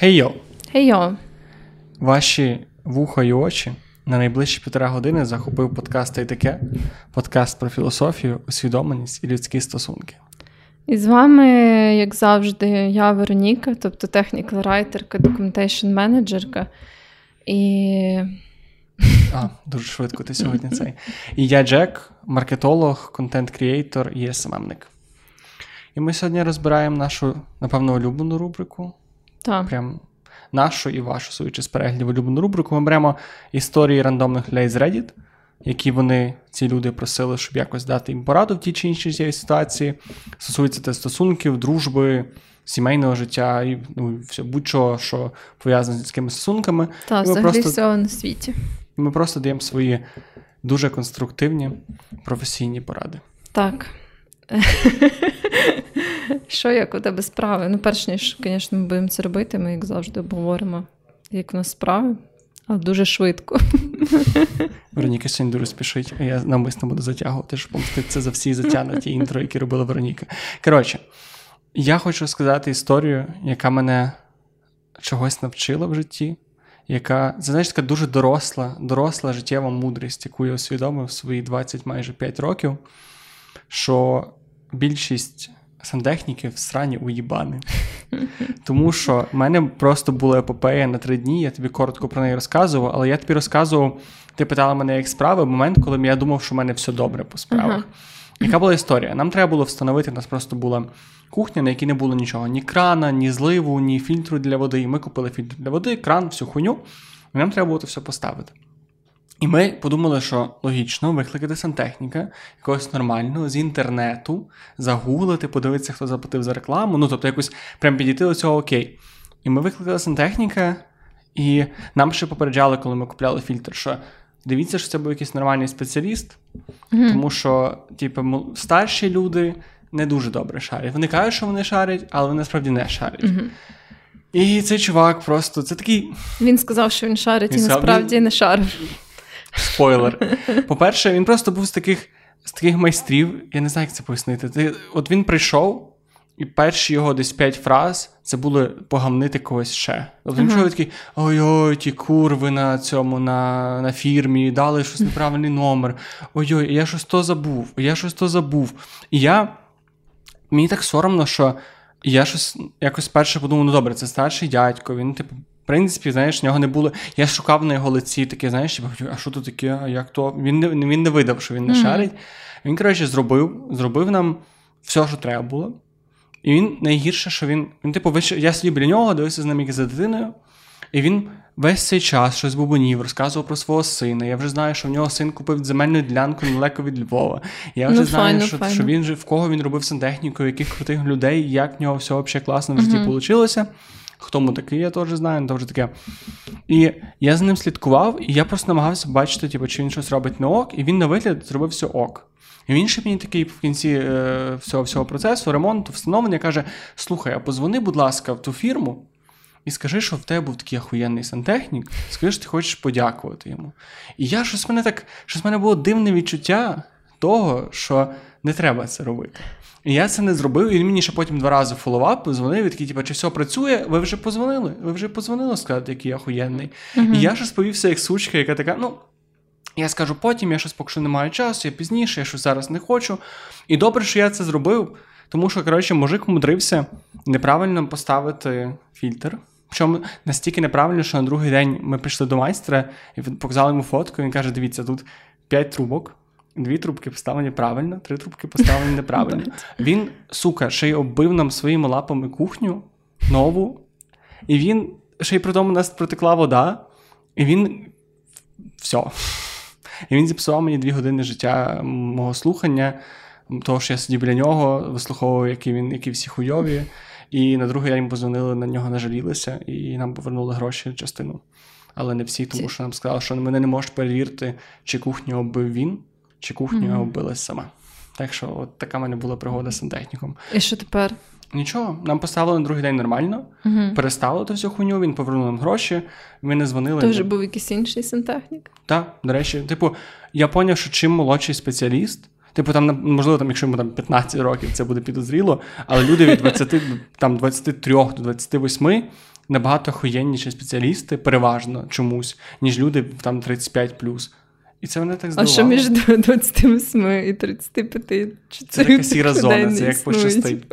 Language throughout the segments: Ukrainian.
Хей-йо! Хей-йо! Ваші вуха і очі на найближчі півтора години захопив подкаст «Та й таке, подкаст про філософію, усвідомленість і людські стосунки. І з вами, як завжди, я Вероніка, тобто technical-райтерка, documentation-менеджерка. І... А, дуже швидко ти сьогодні цей. І я Джек, маркетолог, контент-creator і SMMник. І ми сьогодні розбираємо нашу, напевно, улюблену рубрику. Так. Прям нашу і вашу суючи з переглядів улюблену рубрику. Ми беремо історії рандомних людей з Reddit, які вони, ці люди, просили, щоб якось дати їм пораду в тій чи іншій ситуації. Стосується це стосунків, дружби, сімейного життя і ну, все, будь-чого, що пов'язане з людськими стосунками. Так, взагалі просто... всього на світі. Ми просто даємо свої дуже конструктивні професійні поради. Так. Що як у тебе справи? Ну, перш ніж, звісно, ми будемо це робити, ми, як завжди, обговоримо, як у нас справи, але дуже швидко. Вероніка сьогодні дуже спішить, а я навмисно буду затягувати, щоб помститися за всі затягнуті інтро, які робила Вероніка. Коротше, я хочу сказати історію, яка мене чогось навчила в житті, яка це знаєш, така дуже доросла, доросла життєва мудрість, яку я усвідомив в свої 20 майже 5 років, що більшість сантехніків срані уїбани. Тому що в мене просто була епопея на три дні, я тобі коротко про неї розказував, але я тобі розказував, ти питала мене, як справи, момент, коли я думав, що в мене все добре по справах. Яка була історія? Нам треба було встановити, у нас просто була кухня, на якій не було нічого: ні крана, ні зливу, ні фільтру для води. І ми купили фільтр для води, кран, всю хуйню. І нам треба було це все поставити. І ми подумали, що логічно викликати сантехніка якогось нормального з інтернету, загуглити, подивитися, хто заплатив за рекламу. Ну, тобто, якось прям підійти до цього окей. І ми викликали сантехніка, і нам ще попереджали, коли ми купляли фільтр, що дивіться, що це був якийсь нормальний спеціаліст, mm-hmm. тому що, типу, старші люди не дуже добре шарять. Вони кажуть, що вони шарять, але вони насправді не шарять. Mm-hmm. І цей чувак просто це такий. Він сказав, що він шарить, він і насправді він... не шарив. Спойлер. По-перше, він просто був з таких з таких майстрів, я не знаю, як це пояснити. Ти, От він прийшов, і перші його десь п'ять фраз це були погамнити когось ще. Тобто він uh-huh. такий: ой-ой, ті курви на цьому, на на фірмі, дали щось неправильний номер. Ой-ой, я щось то забув, я щось то забув. І я. Мені так соромно, що я щось якось перше подумав: ну добре, це старший дядько, він, типу, принципі, знаєш, в нього не було. Я шукав на його лиці таке, знаєш, а що тут таке? А як то? Він не він не видав, що він не mm-hmm. шарить. Він, коротше, зробив зробив нам все, що треба було. І він найгірше, що він. Він, типу, виш... я сидів біля нього, дивився з ним як за дитиною. І він весь цей час щось бубонів, розказував про свого сина. Я вже знаю, що в нього син купив земельну ділянку недалеко від Львова. Я вже ну, знаю, файно, що файно. що він в кого він робив сантехніку, яких крутих людей, як в нього все взагалі класно в житті uh-huh. Хто му такий, я теж знаю, теж таке. І я за ним слідкував, і я просто намагався бачити, типу, чи він щось робить на ок, і він на вигляд зробив все ок. І він ще мені такий в кінці е, всього всього процесу, ремонту, встановлення каже: слухай, а позвони, будь ласка, в ту фірму і скажи, що в тебе був такий охуєнний сантехнік, скажи, що ти хочеш подякувати йому. І я щось мене так, щось мене було дивне відчуття того, що не треба це робити. І я це не зробив, і він мені ще потім два рази фолловап позвонив, і такий, типу, чи все працює? Ви вже позвонили? Ви вже позвонили сказати, який я охуєнний. Uh-huh. І я ще сповівся як сучка, яка така, ну. Я скажу потім, я щось поки що не маю часу, я пізніше, я щось зараз не хочу. І добре, що я це зробив, тому що, коротше, мужик мудрився неправильно поставити фільтр. Причому настільки неправильно, що на другий день ми прийшли до майстра і показали йому фотку, і він каже: дивіться, тут п'ять трубок. Дві трубки поставлені правильно, три трубки поставлені неправильно. Він, сука, ще й оббив нам своїми лапами кухню нову, і він ще й при тому нас протекла вода, і він все. І він зіпсував мені дві години життя мого слухання, того, що я сидів біля нього, вислуховував, які він, які всі хуйові. І на другий день позвонили на нього, нажалілися, і нам повернули гроші частину. Але не всі, тому що нам сказали, що мене не можуть перевірити, чи кухню оббив він чи кухню mm-hmm. оббилась сама. Так що от така в мене була пригода з сантехніком. І що тепер? Нічого, нам поставили на другий день нормально, uh-huh. переставили ту всю хуйню, він повернув нам гроші, ми не дзвонили. То вже був якийсь інший сантехнік? Так, до речі, типу, я зрозумів, що чим молодший спеціаліст, типу, там, можливо, там, якщо йому там 15 років, це буде підозріло, але люди від 20, там, 23 до 28, набагато хуєнніші спеціалісти, переважно чомусь, ніж люди там 35 і це мене так здивувало. А що між 28 і 35? Чи це така сіра зона, це як пощастить.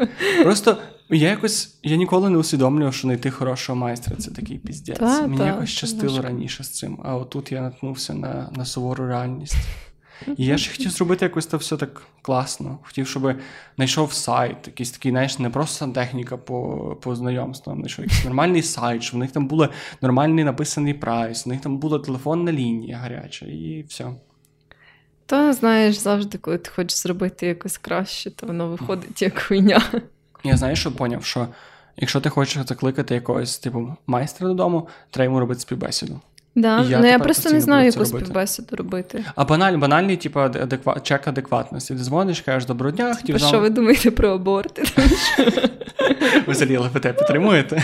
Просто я якось я ніколи не усвідомлював, що знайти хорошого майстра це такий піздець. Мені та, якось щастило раніше з цим. А отут я наткнувся на на сувору реальність. І я ж хотів зробити якось це все так класно. Хотів, щоб знайшов сайт, якийсь такий, знаєш, не просто сантехніка по по знайомствам, знайшов якийсь нормальний сайт, щоб в них там був нормальний написаний прайс, в них там була телефонна лінія гаряча, і все. То знаєш, завжди, коли ти хочеш зробити якось краще, то воно виходить як хуйня. Я знаєш, що поняв, що якщо ти хочеш закликати якогось типу майстра додому, треба йому робити співбесіду. Да. Я ну я просто не знаю, яку співбесіду робити. А баналь, банальний, типу, адеква... чек адекватності. Ти дзвониш, кажеш, доброго дня, хотів. А що ви думаєте про аборти? Ви взагалі ЛГБТ підтримуєте?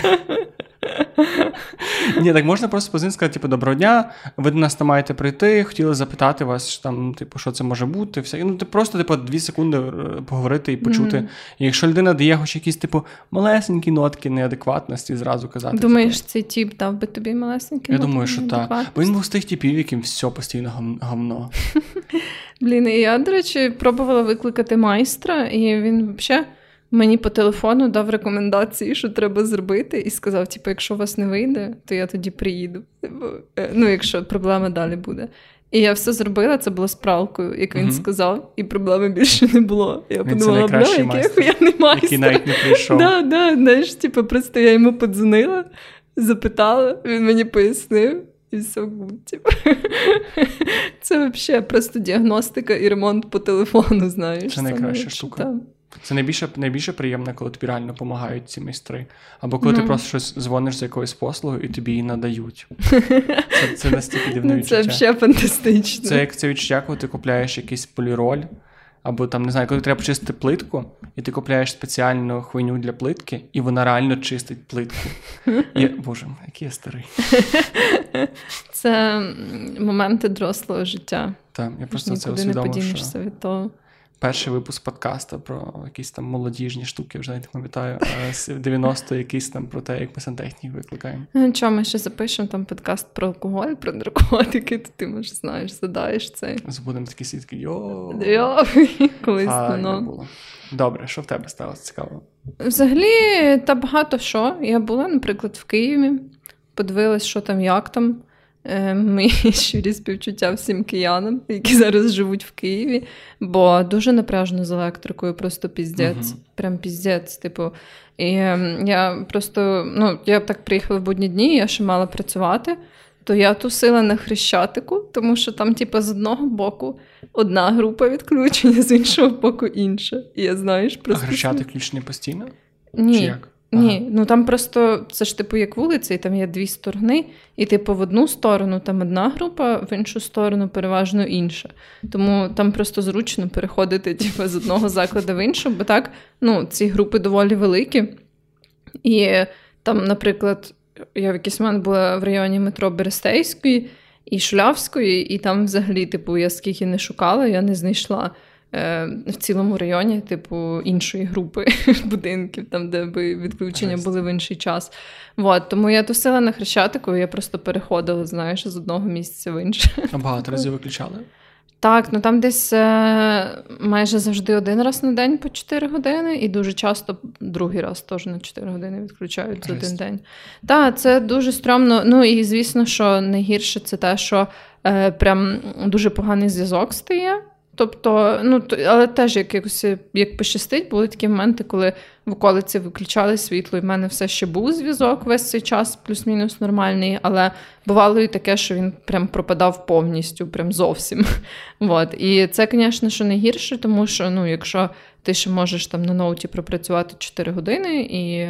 Ні, так можна просто позвонити сказати, типу, доброго дня, ви до нас там маєте прийти, хотіли запитати вас, там, типу, що це може бути. Все. Ну, ти просто, типу, дві секунди е, поговорити і почути. Mm-hmm. І якщо людина дає хоч якісь, типу, малесенькі нотки неадекватності, зразу казати. Думаєш, типу, цей тіп дав би тобі малесенькі Я думаю, що так. Бо він був з тих типів, яким все постійно говно. Блін, і я, до речі, пробувала викликати майстра, і він взагалі. Мені по телефону дав рекомендації, що треба зробити, і сказав: типу, якщо у вас не вийде, то я тоді приїду. Типу, е, ну, якщо проблема далі буде. І я все зробила, це було з пралкою, як він mm-hmm. сказав, і проблеми більше не було. Я він подумала, бля, який я не майстер. Який навіть не прийшов. Да, да, знаєш, типу, просто я йому подзвонила, запитала, він мені пояснив. І все good, типу. Це взагалі просто діагностика і ремонт по телефону, знаєш. Це найкраща штука. Та. Це найбільше найбільше приємно, коли тобі реально допомагають ці майстри. Або коли mm. ти просто щось дзвониш за якоюсь послугою і тобі її надають. Це це настільки дивне ну, відчуття. Це взагалі фантастично. Це як це відчуття, коли ти купляєш якийсь поліроль, або там, не знаю, коли треба почистити плитку, і ти купляєш спеціальну хуйню для плитки, і вона реально чистить плитку. І, Боже, який я старий. Це моменти дорослого життя. Так, я просто Нікуди це усвідомив. не подінешся від того перший випуск подкаста про якісь там молодіжні штуки, вже навіть пам'ятаю, з 90 якийсь там про те, як ми сантехнік викликаємо. Ну, Чого ми ще запишемо там подкаст про алкоголь, про наркотики, то ти може знаєш, задаєш цей. Забудемо такі сітки. Йо, Йо, колись було. Добре, що в тебе сталося цікаво? Взагалі, та багато що. Я була, наприклад, в Києві, подивилась, що там, як там. Е, мої щирі співчуття всім киянам, які зараз живуть в Києві, бо дуже напряжно з електрикою, просто піздець. Uh-huh. Прям піздець. Типу. І ем, я просто, ну, я так приїхала в будні дні, я ще мала працювати, то я тусила на хрещатику, тому що там, типу, з одного боку одна група відключення, з іншого боку інша. І я знаєш, просто... А хрещатик включений постійно? Ні. Чи як? Ні, ну там просто це ж типу як вулиця, і там є дві сторони, і типу в одну сторону там одна група, в іншу сторону переважно інша. Тому там просто зручно переходити типу, з одного закладу в іншу, бо так ну, ці групи доволі великі. І там, наприклад, я в якийсь момент була в районі метро Берестейської і Шулявської, і там взагалі, типу, я скільки не шукала, я не знайшла. Е, в цілому районі, типу, іншої групи будинків, там, де би відключення були в інший час. Вот, Тому я тусила на хрещатику, я просто переходила, знаєш, з одного місця в інше. А багато разів виключали? Так, ну там десь е, майже завжди один раз на день по 4 години, і дуже часто другий раз теж на 4 години відключають за один день. Так, це дуже стрьомно. Ну і звісно, що найгірше це те, що е, прям дуже поганий зв'язок стає. Тобто, ну але теж як якось як пощастить, були такі моменти, коли в околиці виключали світло, і в мене все ще був зв'язок весь цей час, плюс-мінус нормальний. Але бувало і таке, що він прям пропадав повністю, прям зовсім. Вот. І це, звісно, що найгірше, тому що ну, якщо ти ще можеш там на ноуті пропрацювати 4 години і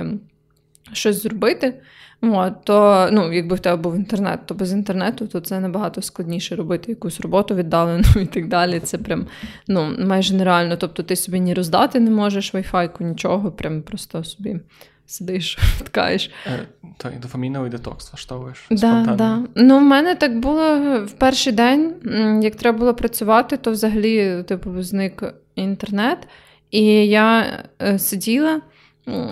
щось зробити. От, то ну, якби в тебе був інтернет, то без інтернету то це набагато складніше робити якусь роботу віддалену і так далі. Це прям ну, майже нереально. Тобто ти собі ні роздати не можеш вайфайку, нічого, прям просто собі сидиш, вткаєш. Е, то і дофаміновий детокс влаштовуєш. Да, да. Ну, в мене так було в перший день, як треба було працювати, то взагалі типу, зник інтернет, і я е, сиділа.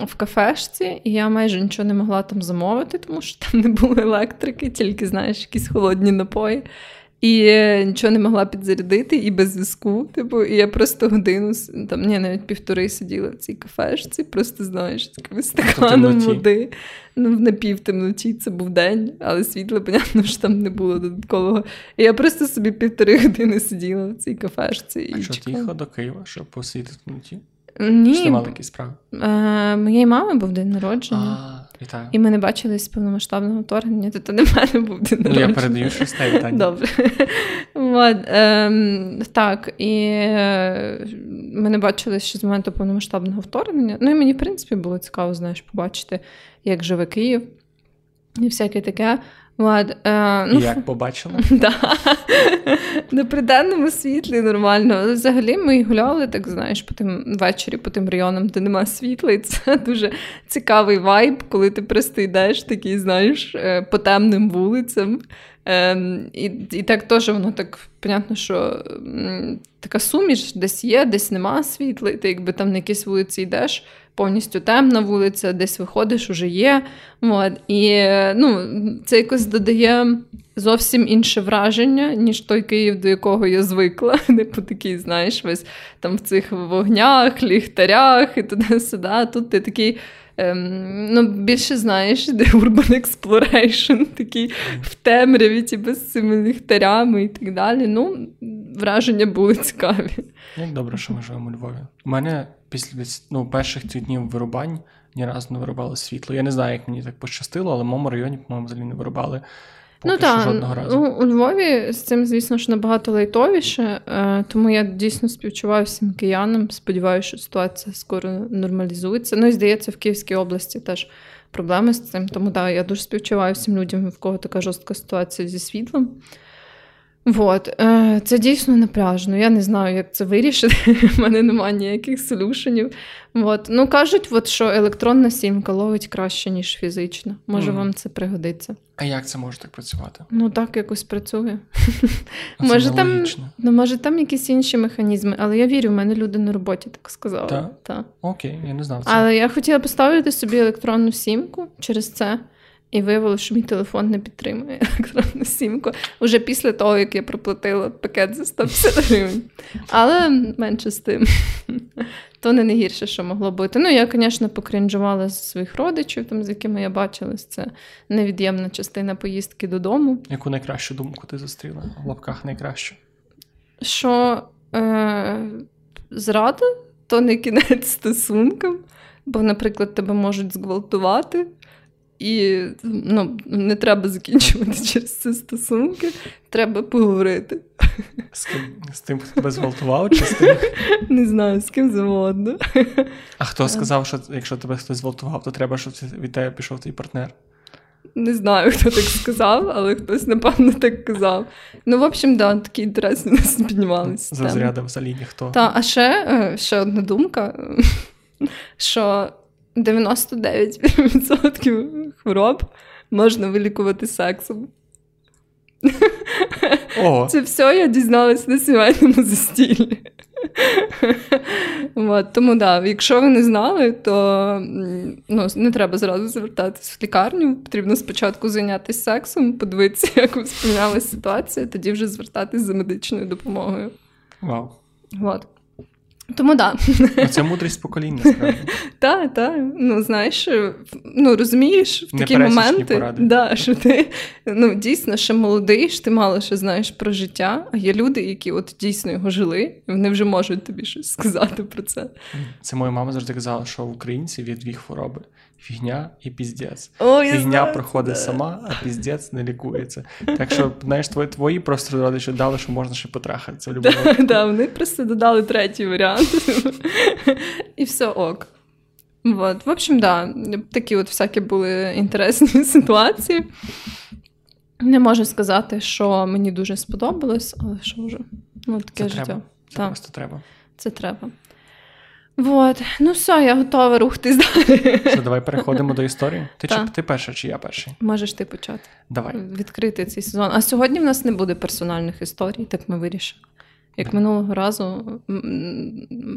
В кафешці, і я майже нічого не могла там замовити, тому що там не було електрики, тільки, знаєш, якісь холодні напої. І нічого не могла підзарядити, і без зв'язку. Типу, і я просто годину, там ні, навіть півтори сиділа в цій кафешці, просто знаєш, таким стаканом води. Ну, в напівтемноті це був день, але світло, понятно, що там не було додаткового. І я просто собі півтори години сиділа в цій кафешці. А і що ти їхала до Києва, щоб посидіти в темноті? Ні. Чи ти мала якісь справи? Е, Моєї мами був день народження. А, вітаю. І ми не бачились з повномасштабного вторгнення, то не мене був день народження. Ну, я передаю щось те вітання. Добре. От, ем, так, і е, ми не бачились ще з моменту повномасштабного вторгнення. Ну і мені, в принципі, було цікаво, знаєш, побачити, як живе Київ і всяке таке. От, е, ну, Як побачила? Да. На приденному світлі нормально. Але взагалі ми гуляли, так знаєш, по тим ввечері по тим районам, де нема світла, і це дуже цікавий вайб, коли ти просто йдеш такий, знаєш, е, по темним вулицям. Ем, і і так теж воно так понятно, що така суміш десь є, десь нема світла, і ти якби там на якійсь вулиці йдеш повністю темна вулиця, десь виходиш, уже є. От. І ну, це якось додає зовсім інше враження, ніж той Київ, до якого я звикла. Типу такий, знаєш, весь там в цих вогнях, ліхтарях і туди-сюди. Тут ти такий. Ем, ну, Більше знаєш, де Urban Exploration, такий в темряві, ті з цими ліхтарями і так далі. Ну, Враження були цікаві. Як добре, що ми живемо у Львові. У мене після ну, перших цих днів вирубань ні разу не вирубали світло. Я не знаю, як мені так пощастило, але в моєму районі, по-моєму, взагалі не вирубали. Поки ну так, жодного разу. Ну, у Львові з цим, звісно ж, набагато лайтовіше, е, тому я дійсно співчуваю всім киянам. Сподіваюся, що ситуація скоро нормалізується. Ну і здається, в Київській області теж проблеми з цим. Тому так, я дуже співчуваю всім людям, в кого така жорстка ситуація зі світлом. Вот. Е, це дійсно напряжно. Я не знаю, як це вирішити. У мене немає ніяких солюшенів. Вот. Ну, кажуть, от, що електронна сімка ловить краще, ніж фізична. Може, mm. вам це пригодиться. А як це може так працювати? Ну, так якось працює. Може там, ну, може, там якісь інші механізми, але я вірю, в мене люди на роботі так сказали. Так? Та. Окей, я не знав. це. Але я хотіла поставити собі електронну сімку через це. І виявилося, що мій телефон не підтримує електронну сімку вже після того, як я проплатила пакет за 150 гривень. Але менше з тим. То не найгірше, що могло бути. Ну, я, звісно, покрінжувала з своїх родичів, там, з якими я бачилась. Це невід'ємна частина поїздки додому. Яку найкращу думку ти зустріла? В лапках найкращу? Що е- зрада то не кінець стосункам, бо, наприклад, тебе можуть зґвалтувати. І ну, не треба закінчувати через це стосунки, треба поговорити. З ким з тим, хто тебе зґвалтував, чи з тим? Не знаю, з ким завгодно. А хто сказав, що якщо тебе хтось зґвалтував, то треба, щоб від тебе пішов твій партнер? Не знаю, хто так сказав, але хтось, напевно, так казав. Ну, в общем, да, такі інтереси нас піднімалися. Зазряда взагалі ніхто. Так, а ще, е, ще одна думка, що. 99% хвороб можна вилікувати сексом. О. Це все я дізналась на сімейному застіллі. От, Тому да, якщо ви не знали, то ну, не треба зразу звертатись в лікарню. Потрібно спочатку зайнятися сексом, подивитися, як ви сприйнялася ситуація, тоді вже звертатись за медичною допомогою. Вау. От. Тому. Да. Це мудрість покоління, справді. Так, так. Ну, знаєш, ну розумієш в такі моменти, да, що ти ну, дійсно ще молодий, що ти мало що знаєш про життя, а є люди, які от дійсно його жили, і вони вже можуть тобі щось сказати про це. Це моя мама завжди казала, що в від дві хвороби: фігня і піздець. О, Фігня знаю, проходить да. сама, а піздець не лікується. Так що, знаєш, твої, твої просто родичі дали, що можна ще потрахатися в. Так, да, вони просто додали третій варіант. І все ок. Вот. В общем, да, такі от всякі були інтересні ситуації. Не можу сказати, що мені дуже сподобалось, але що вже ну, таке Це життя. треба. Це Так. просто треба. Це треба. Вот. Ну все, я готова рухатись далі. Що, давай переходимо до історії. Ти, чи, ти перша, чи я перший? Можеш ти почати Давай. відкрити цей сезон. А сьогодні в нас не буде персональних історій, так ми вирішили. Як минулого разу,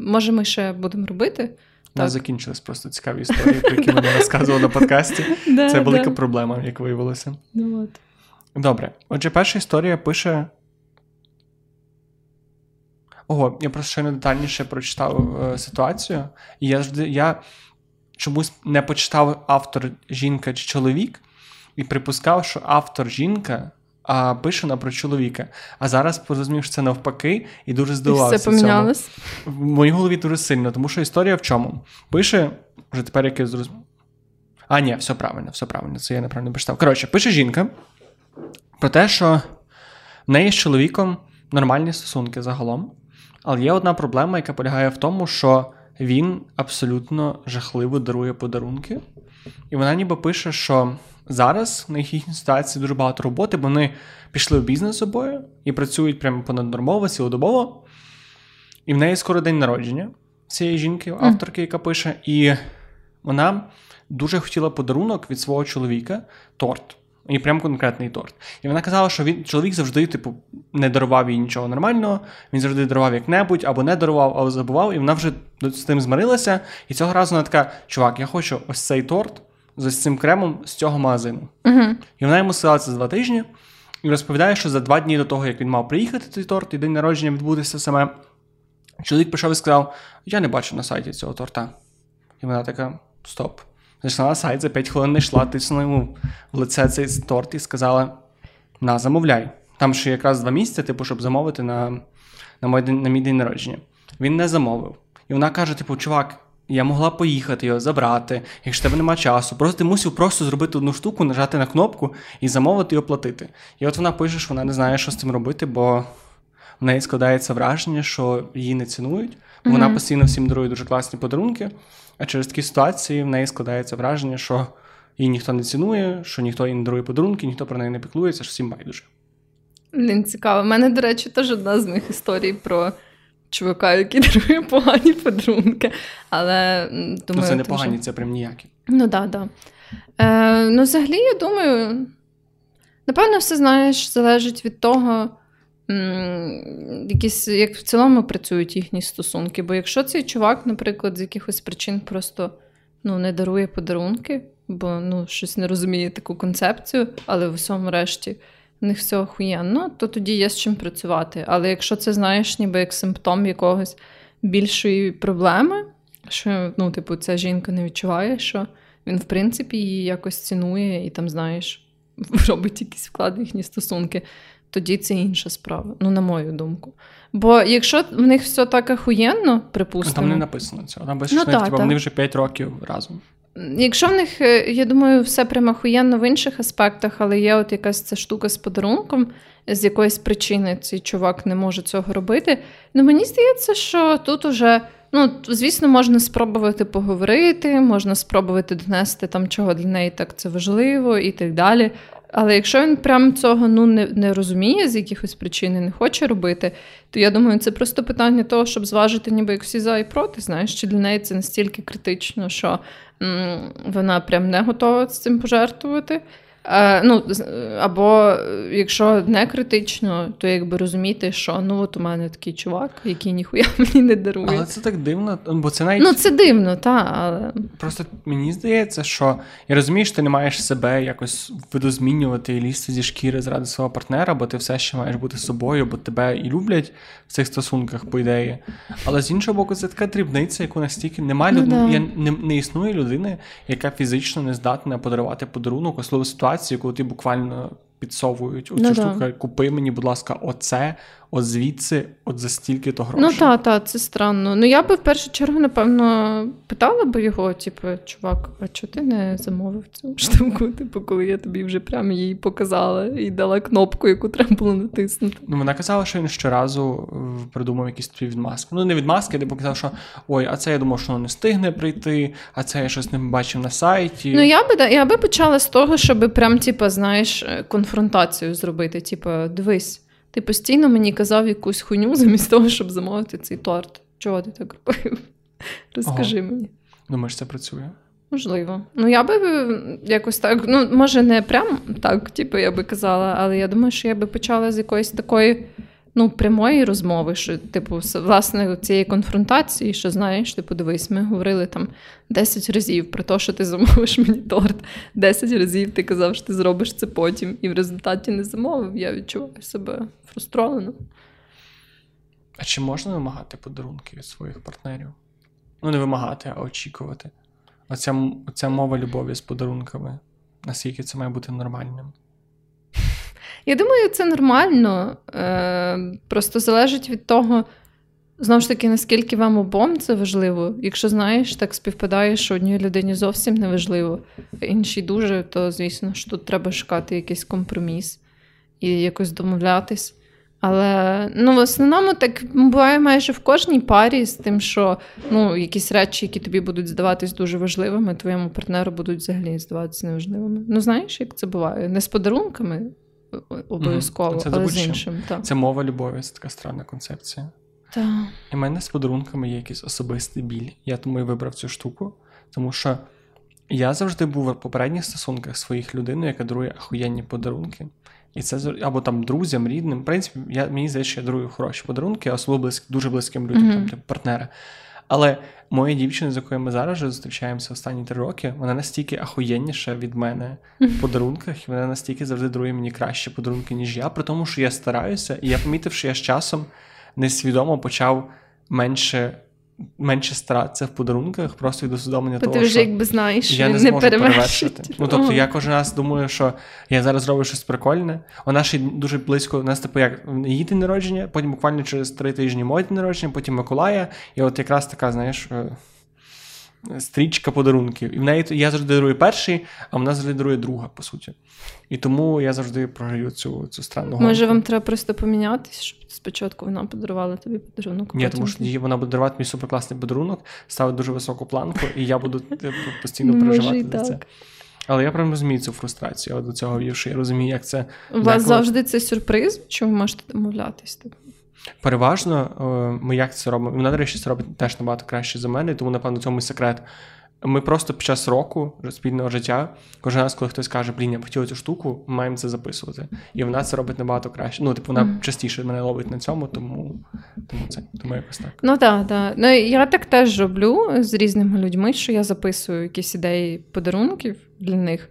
може, ми ще будемо робити У нас закінчились просто цікаві історії, про які вони розказували на подкасті. Це велика проблема, як виявилося. Ну, Добре. Отже, перша історія пише. Ого, я просто не детальніше прочитав е, ситуацію. І я завжди я чомусь не почитав автор жінка чи чоловік, і припускав, що автор жінка а пише на про чоловіка. А зараз порозумів, що це навпаки, і дуже здивувався. І все помінялось? В моїй голові дуже сильно, тому що історія в чому? Пише, вже тепер як я зрозумів. А, ні, все правильно, все правильно, це я неправильно прочитав. Коротше, пише жінка про те, що в неї з чоловіком нормальні стосунки загалом. Але є одна проблема, яка полягає в тому, що він абсолютно жахливо дарує подарунки. І вона ніби пише, що зараз на їхній ситуації дуже багато роботи, бо вони пішли в бізнес обоє і працюють прямо понаднормово, цілодобово. І в неї скоро день народження цієї жінки, авторки, яка пише, і вона дуже хотіла подарунок від свого чоловіка торт. І прям конкретний торт. І вона казала, що він чоловік завжди, типу, не дарував їй нічого нормального, він завжди дарував як-небудь, або не дарував, або забував, і вона вже з тим змирилася. І цього разу вона така: чувак, я хочу ось цей торт з цим кремом з цього магазину. uh І вона йому сказала це за два тижні і розповідає, що за два дні до того, як він мав приїхати цей торт, і день народження відбудеться саме. Чоловік прийшов і сказав: Я не бачу на сайті цього торта. І вона така: Стоп. Зайшла на сайт, за 5 хвилин не йшла, тиснула йому в лице цей торт і сказала: На, замовляй. Там ще якраз два місяці, типу, щоб замовити на на, мій день, на мій день народження. Він не замовив. І вона каже: типу, чувак, я могла поїхати його забрати, якщо тебе немає часу. Просто ти мусив просто зробити одну штуку, нажати на кнопку і замовити і оплатити. І от вона пише, що вона не знає, що з цим робити, бо в неї складається враження, що її не цінують. Бо mm-hmm. Вона постійно всім дарує дуже класні подарунки. А через такі ситуації в неї складається враження, що її ніхто не цінує, що ніхто їй не дарує подарунки, ніхто про неї не піклується, що всім байдуже. Блін, цікаво. У мене, до речі, теж одна з моїх історій про чувака, який дарує погані подарунки. Але думаю, Ну, це не погані, це прям ніякі. Ну так, да, да. Е, Ну, взагалі, я думаю, напевно, все знаєш, залежить від того, якісь, як в цілому працюють їхні стосунки. Бо якщо цей чувак, наприклад, з якихось причин просто ну, не дарує подарунки, бо ну, щось не розуміє таку концепцію, але в усьому решті в них все охуєнно, то тоді є з чим працювати. Але якщо це знаєш, ніби як симптом якогось більшої проблеми, що ну, типу, ця жінка не відчуває, що він, в принципі, її якось цінує і там, знаєш, робить якісь вклади їхні стосунки, тоді це інша справа, ну, на мою думку. Бо якщо в них все так охуєнно, припустимо... Там не написано це. Там написано, ну, що типу, вони вже 5 років разом. Якщо в них, е, я думаю, все прямо охуєнно в інших аспектах, але є от якась ця штука з подарунком, з якоїсь причини цей чувак не може цього робити. Ну мені здається, що тут уже, ну, звісно, можна спробувати поговорити, можна спробувати донести там, чого для неї так це важливо і так далі. Але якщо він прям цього ну, не не розуміє з якихось причин і не хоче робити, то я думаю, це просто питання того, щоб зважити, ніби як всі за і проти, знаєш, чи для неї це настільки критично, що м- вона прям не готова з цим пожертвувати. Е, ну, Або якщо не критично, то якби розуміти, що ну от у мене такий чувак, який ніхуя мені не дарує. Але це так дивно, бо це навіть... Ну, це дивно, так. але... Просто мені здається, що я розумію, що ти не маєш себе якось видозмінювати і лізти зі шкіри заради свого партнера, бо ти все ще маєш бути собою, бо тебе і люблять в цих стосунках, по ідеї. Але з іншого боку, це така дрібниця, яку настільки немає ну, люд... да. не, не існує людини, яка фізично не здатна подарувати подарунок, особливо ситуацію ситуації, коли ти буквально підсовують оцю ну, штуку, да. купи мені, будь ласка, оце, от звідси, от за стільки то грошей. Ну так, так, це странно. Ну я би в першу чергу, напевно, питала би його, типу, чувак, а чого ти не замовив цю штуку? Типу, коли я тобі вже прямо її показала і дала кнопку, яку треба було натиснути. Ну, вона казала, що він щоразу е, придумав якісь твій відмазки. Ну, не відмазки, де показав, що ой, а це я думав, що воно не стигне прийти, а це я щось не бачив на сайті. Ну, я би я би почала з того, щоб прям, типу, знаєш, конфронтацію зробити. Типу, дивись. Ти постійно мені казав якусь хуйню замість того, щоб замовити цей торт. Чого ти так робив? Розкажи Ого. мені. Думаєш, це працює? Можливо. Ну, я би якось так, ну, може, не прям так, типу, я би казала, але я думаю, що я би почала з якоїсь такої ну, прямої розмови, що, типу, власне, цієї конфронтації, що знаєш, типу, дивись, ми говорили там 10 разів про те, що ти замовиш мені торт. 10 разів ти казав, що ти зробиш це потім, і в результаті не замовив. Я відчуваю себе фрустровано. А чи можна вимагати подарунки від своїх партнерів? Ну, не вимагати, а очікувати. Оця, оця мова любові з подарунками. Наскільки це має бути нормальним? Я думаю, це нормально. Е, Просто залежить від того, знову ж таки, наскільки вам обом це важливо. Якщо знаєш, так співпадає, що одній людині зовсім не важливо, а іншій дуже, то звісно що тут треба шукати якийсь компроміс і якось домовлятись. Але ну, в основному так буває майже в кожній парі з тим, що ну, якісь речі, які тобі будуть здаватись дуже важливими, твоєму партнеру будуть взагалі здаватися неважливими. Ну, знаєш, як це буває? Не з подарунками обов'язково, це але з іншим. Так. Це мова любові, це така странна концепція. Так. І в мене з подарунками є якийсь особистий біль. Я тому і вибрав цю штуку, тому що я завжди був в попередніх стосунках своїх людиною, яка дарує ахуєнні подарунки. І це або там друзям, рідним. В принципі, я, мені здається, що я дарую хороші подарунки, особливо близьк, дуже близьким людям, mm-hmm. там, партнера. Але моя дівчина, з якою ми зараз вже зустрічаємося останні три роки, вона настільки ахуєнніша від мене в подарунках, і вона настільки завжди дарує мені краще подарунки, ніж я, при тому, що я стараюся, і я помітив, що я з часом несвідомо почав менше менше це в подарунках, просто від усвідомлення того, ти вже що якби знаєш, я не зможу перевершити. Ну тобто я кожен раз думаю, що я зараз роблю щось прикольне. Вона ще дуже близько у нас, типу, як її день народження, потім буквально через три тижні моє день народження, потім Миколая, і от якраз така, знаєш. Е, стрічка подарунків. І в неї я завжди дарую перший, а вона завжди дарує друга, по суті. І тому я завжди програю цю цю странну гонку. Може, вам треба просто помінятися, щоб спочатку вона подарувала тобі подарунок. Ні, тому що її вона буде дарувати мій суперкласний подарунок, ставить дуже високу планку, і я буду типу, постійно переживати за це. Але я прям розумію цю фрустрацію. Я до цього вів, я розумію, як це. У вас завжди це сюрприз, чи ви можете домовлятись? Типу? Переважно е, ми як це робимо. Вона, до речі, це робить теж набагато краще за мене, тому, напевно, в цьому секрет. Ми просто під час року спільного життя, кожен раз, коли хтось каже, блін, я хотів цю штуку, ми маємо це записувати. І вона це робить набагато краще. Ну, типу, вона mm. частіше мене ловить на цьому, тому тому це тому якось так. Ну так, так. Ну я так теж роблю з різними людьми, що я записую якісь ідеї подарунків для них.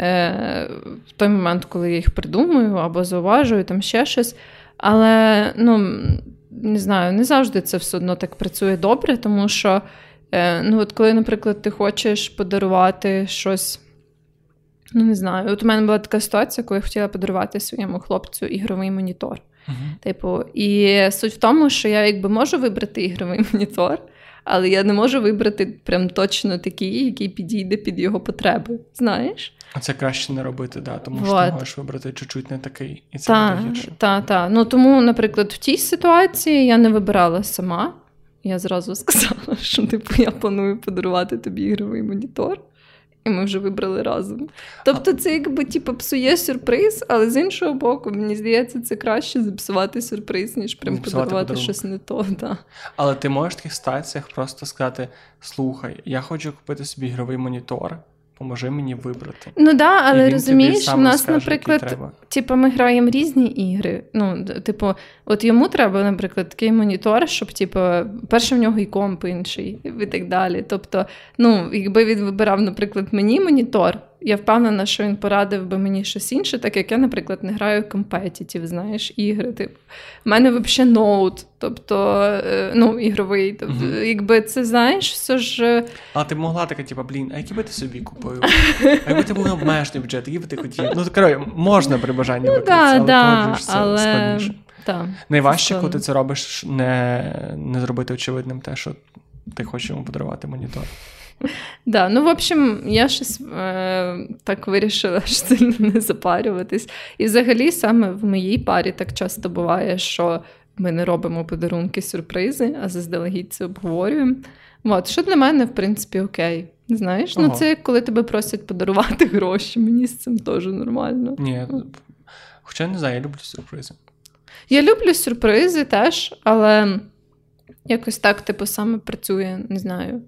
Е, В той момент, коли я їх придумую або зауважую, там ще щось. Але ну, не знаю, не завжди це все одно так працює добре, тому що, е, ну, от коли, наприклад, ти хочеш подарувати щось. Ну, не знаю. От у мене була така ситуація, коли я хотіла подарувати своєму хлопцю ігровий монітор. Uh-huh. Типу, і суть в тому, що я якби можу вибрати ігровий монітор, але я не можу вибрати прям точно такий, який підійде під його потреби. Знаєш? А це краще не робити, да, тому що ти можеш вибрати чуть-чуть не такий, і це та, буде гірше. Так, так. Ну тому, наприклад, в тій ситуації я не вибирала сама. Я зразу сказала, що типу я планую подарувати тобі ігровий монітор. І ми вже вибрали разом. Тобто, це якби типу, псує сюрприз, але з іншого боку, мені здається, це краще зіпсувати сюрприз, ніж прям подарувати подарунок. щось не то. Да. Але ти можеш в таких ситуаціях просто сказати: слухай, я хочу купити собі ігровий монітор. Поможи мені вибрати. Ну да, але розумієш, у нас, скаже, наприклад, типу, ми граємо різні ігри. Ну, типу, от йому треба, наприклад, такий монітор, щоб, типу, перше в нього і комп інший, і так далі. Тобто, ну, якби він вибирав, наприклад, мені монітор, я впевнена, що він порадив би мені щось інше, так як я, наприклад, не граю компетітів, знаєш, ігри. Типу. У мене взагалі ноут, тобто е, ну, ігровий. Тобто, mm-hmm. Якби це знаєш, все ж. Е, а ти могла така, типу, блін, а які би ти собі купив? А якби ти був обмежений бюджет, які би ти хотів? Ну, коротше, можна при бажанні ну, викритися, але да, але... складніше. Та, Найважче, коли ти це робиш, не не зробити очевидним те, що ти хочеш йому подарувати монітор. Да, ну, в общем, я щось е, так вирішила що сильно не запарюватись. І взагалі, саме в моїй парі так часто буває, що ми не робимо подарунки сюрпризи, а заздалегідь це обговорюємо. От, що для мене, в принципі, окей. Знаєш, ну, ага. ну це коли тебе просять подарувати гроші, мені з цим теж нормально. Ні, Хоча не знаю, я люблю сюрпризи. Я люблю сюрпризи теж, але якось так, типу, саме працює, не знаю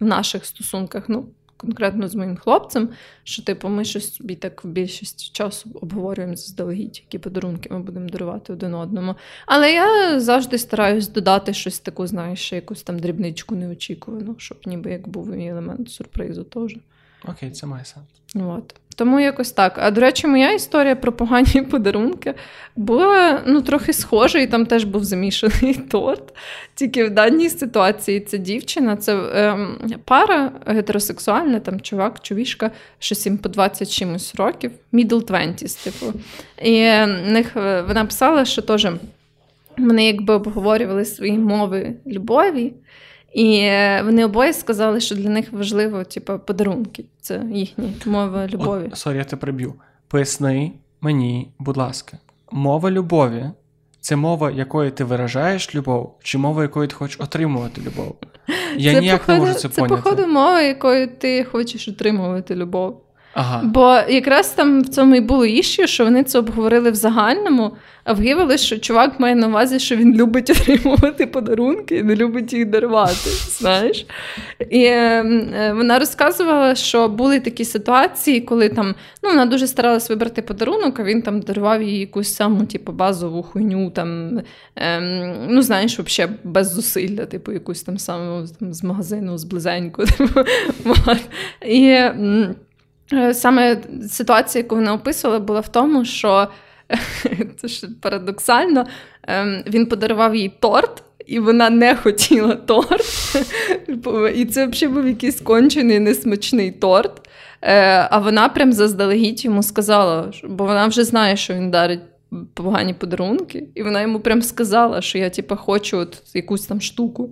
в наших стосунках. Ну, конкретно з моїм хлопцем, що типу ми щось собі так в більшість часу обговорюємо заздалегідь, які подарунки ми будемо дарувати один одному. Але я завжди стараюсь додати щось таку, знаєш, якусь там дрібничку неочікувану, щоб ніби як був і елемент сюрпризу теж. Окей, це має сенс. От. Тому якось так. А до речі, моя історія про погані подарунки була ну, трохи схожа, і там теж був замішаний торт. Тільки в даній ситуації це дівчина, це ем, пара гетеросексуальна, там чувак, чувішка, щось їм по 20 чимось років, middle 20 типу. І них е, вона писала, що теж вони якби обговорювали свої мови любові. І е, вони обоє сказали, що для них важливо, типу, подарунки. Це їхня мова любові. Sorry, я тебе приб'ю. Поясни мені, будь ласка, мова любові це мова, якою ти виражаєш любов, чи мова, якою ти хочеш отримувати любов? Я це ніяк походу, не можу це, це поняти. Це, походу, мова, якою ти хочеш отримувати любов. Ага. Бо якраз там в цьому і було іще, що вони це обговорили в загальному, а виявилось, що чувак має на увазі, що він любить отримувати подарунки і не любить їх дарувати. знаєш. І е, вона розказувала, що були такі ситуації, коли там ну, вона дуже старалась вибрати подарунок, а він там дарував їй якусь саму типу, базову хуйню, там, е, ну, знаєш, взагалі без зусилля, типу, якусь там саму там, з магазину, з близеньку. Типу, і Саме ситуація, яку вона описувала, була в тому, що це ж парадоксально, ем, він подарував їй торт, і вона не хотіла торт. І це взагалі був якийсь кончений несмачний торт. Е, а вона прям заздалегідь йому сказала, бо вона вже знає, що він дарить погані подарунки, і вона йому прям сказала, що я типу, хочу от якусь там штуку.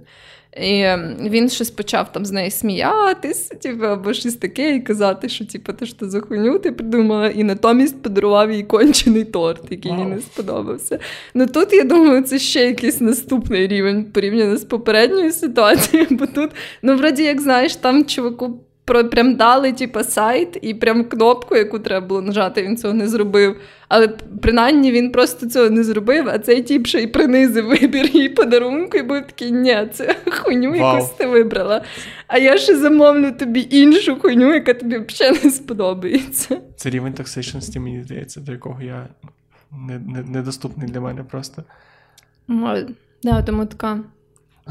І ем, він щось почав там з нею сміятись, типу, або щось таке, і казати, що типу, ти що за хуйню ти придумала, і натомість подарував їй кончений торт, який wow. їй не сподобався. Ну тут, я думаю, це ще якийсь наступний рівень порівняно з попередньою ситуацією, бо тут, ну, вроді, як знаєш, там чуваку про, прям дали типу, сайт і прям кнопку, яку треба було нажати, він цього не зробив. Але принаймні він просто цього не зробив, а цей тіп ще й принизив вибір її подарунку, і був такий, ні, це хуйню wow. якусь ти вибрала. А я ще замовлю тобі іншу хуйню, яка тобі взагалі не сподобається. Це рівень токсичності, мені здається, до якого я недоступний не, не для мене просто. Да, тому така.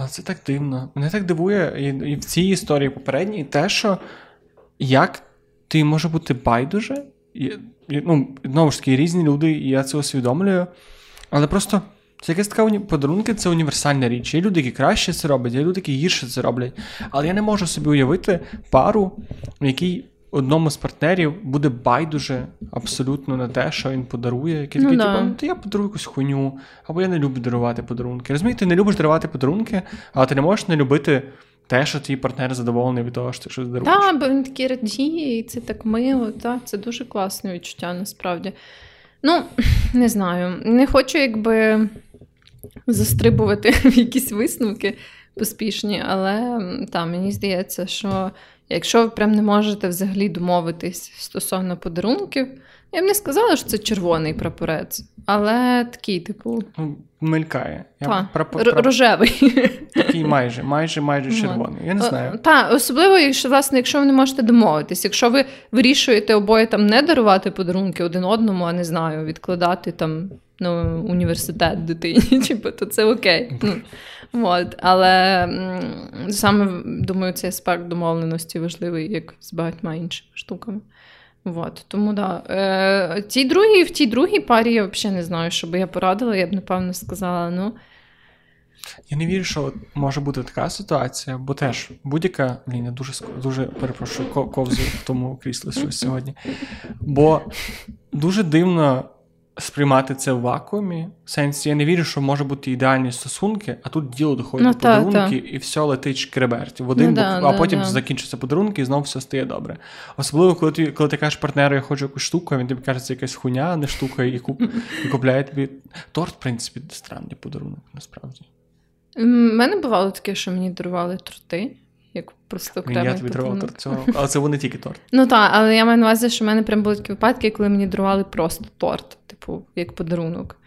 Це так дивно. Мене так дивує і, і в цій історії попередній те, що як ти може бути байдуже. І, і, ну, Знову ж таки, різні люди, і я це усвідомлюю. Але просто це якась така уні... подарунки це універсальна річ. Є люди, які краще це роблять, є люди, які гірше це роблять. Але я не можу собі уявити пару, в якій одному з партнерів буде байдуже абсолютно на те, що він подарує. Який ну, такий, да. типу, то я подарую якусь хуйню, або я не люблю дарувати подарунки. Розумієте, ти не любиш дарувати подарунки, але ти не можеш не любити. Те, що твій партнер задоволений від того, що ти щось даруєш. Так, бо він такий радіє, і це так мило. Так, це дуже класне відчуття, насправді. Ну, не знаю. Не хочу, якби застрибувати в якісь висновки поспішні, але та, мені здається, що Якщо ви прям не можете взагалі домовитись стосовно подарунків, я б не сказала, що це червоний прапорець, але такий, типу. Ну, мелькає. Та, прап... Р- рожевий. Такий майже, майже, майже червоний. Я не знаю. Так, особливо, якщо власне, якщо ви не можете домовитись, якщо ви вирішуєте обоє там не дарувати подарунки один одному, а не знаю, відкладати там ну, університет дитині, типу, то це окей. Ну, От, Але саме думаю, цей аспект домовленості важливий, як з багатьма іншими штуками. От, Тому да. Е, тій другій, в тій другій парі я взагалі не знаю, що би я порадила, я б напевно сказала, ну. Я не вірю, що може бути така ситуація, бо теж будь-яка Блін, я дуже дуже перепрошую ковзу в тому кріслі щось сьогодні. Бо дуже дивно сприймати це в вакуумі. В сенсі, я не вірю, що може бути ідеальні стосунки, а тут діло доходить ну, до та, подарунки, та. і все летить шкреберть в один ну, бок, да, а потім да, закінчаться подарунки, і знову все стає добре. Особливо, коли ти коли ти кажеш партнеру, я хочу якусь штуку, а він тобі каже, це якась хуйня, а не штука, і куп, і купляє тобі. Торт, в принципі, странний подарунок, насправді. У мене бувало таке, що мені дарували торти як просто окремий Я тобі дарував торт цього, але це був не тільки торт. Ну так, але я маю на увазі, що в мене прям були такі випадки, коли мені дарували просто торт, типу, як подарунок.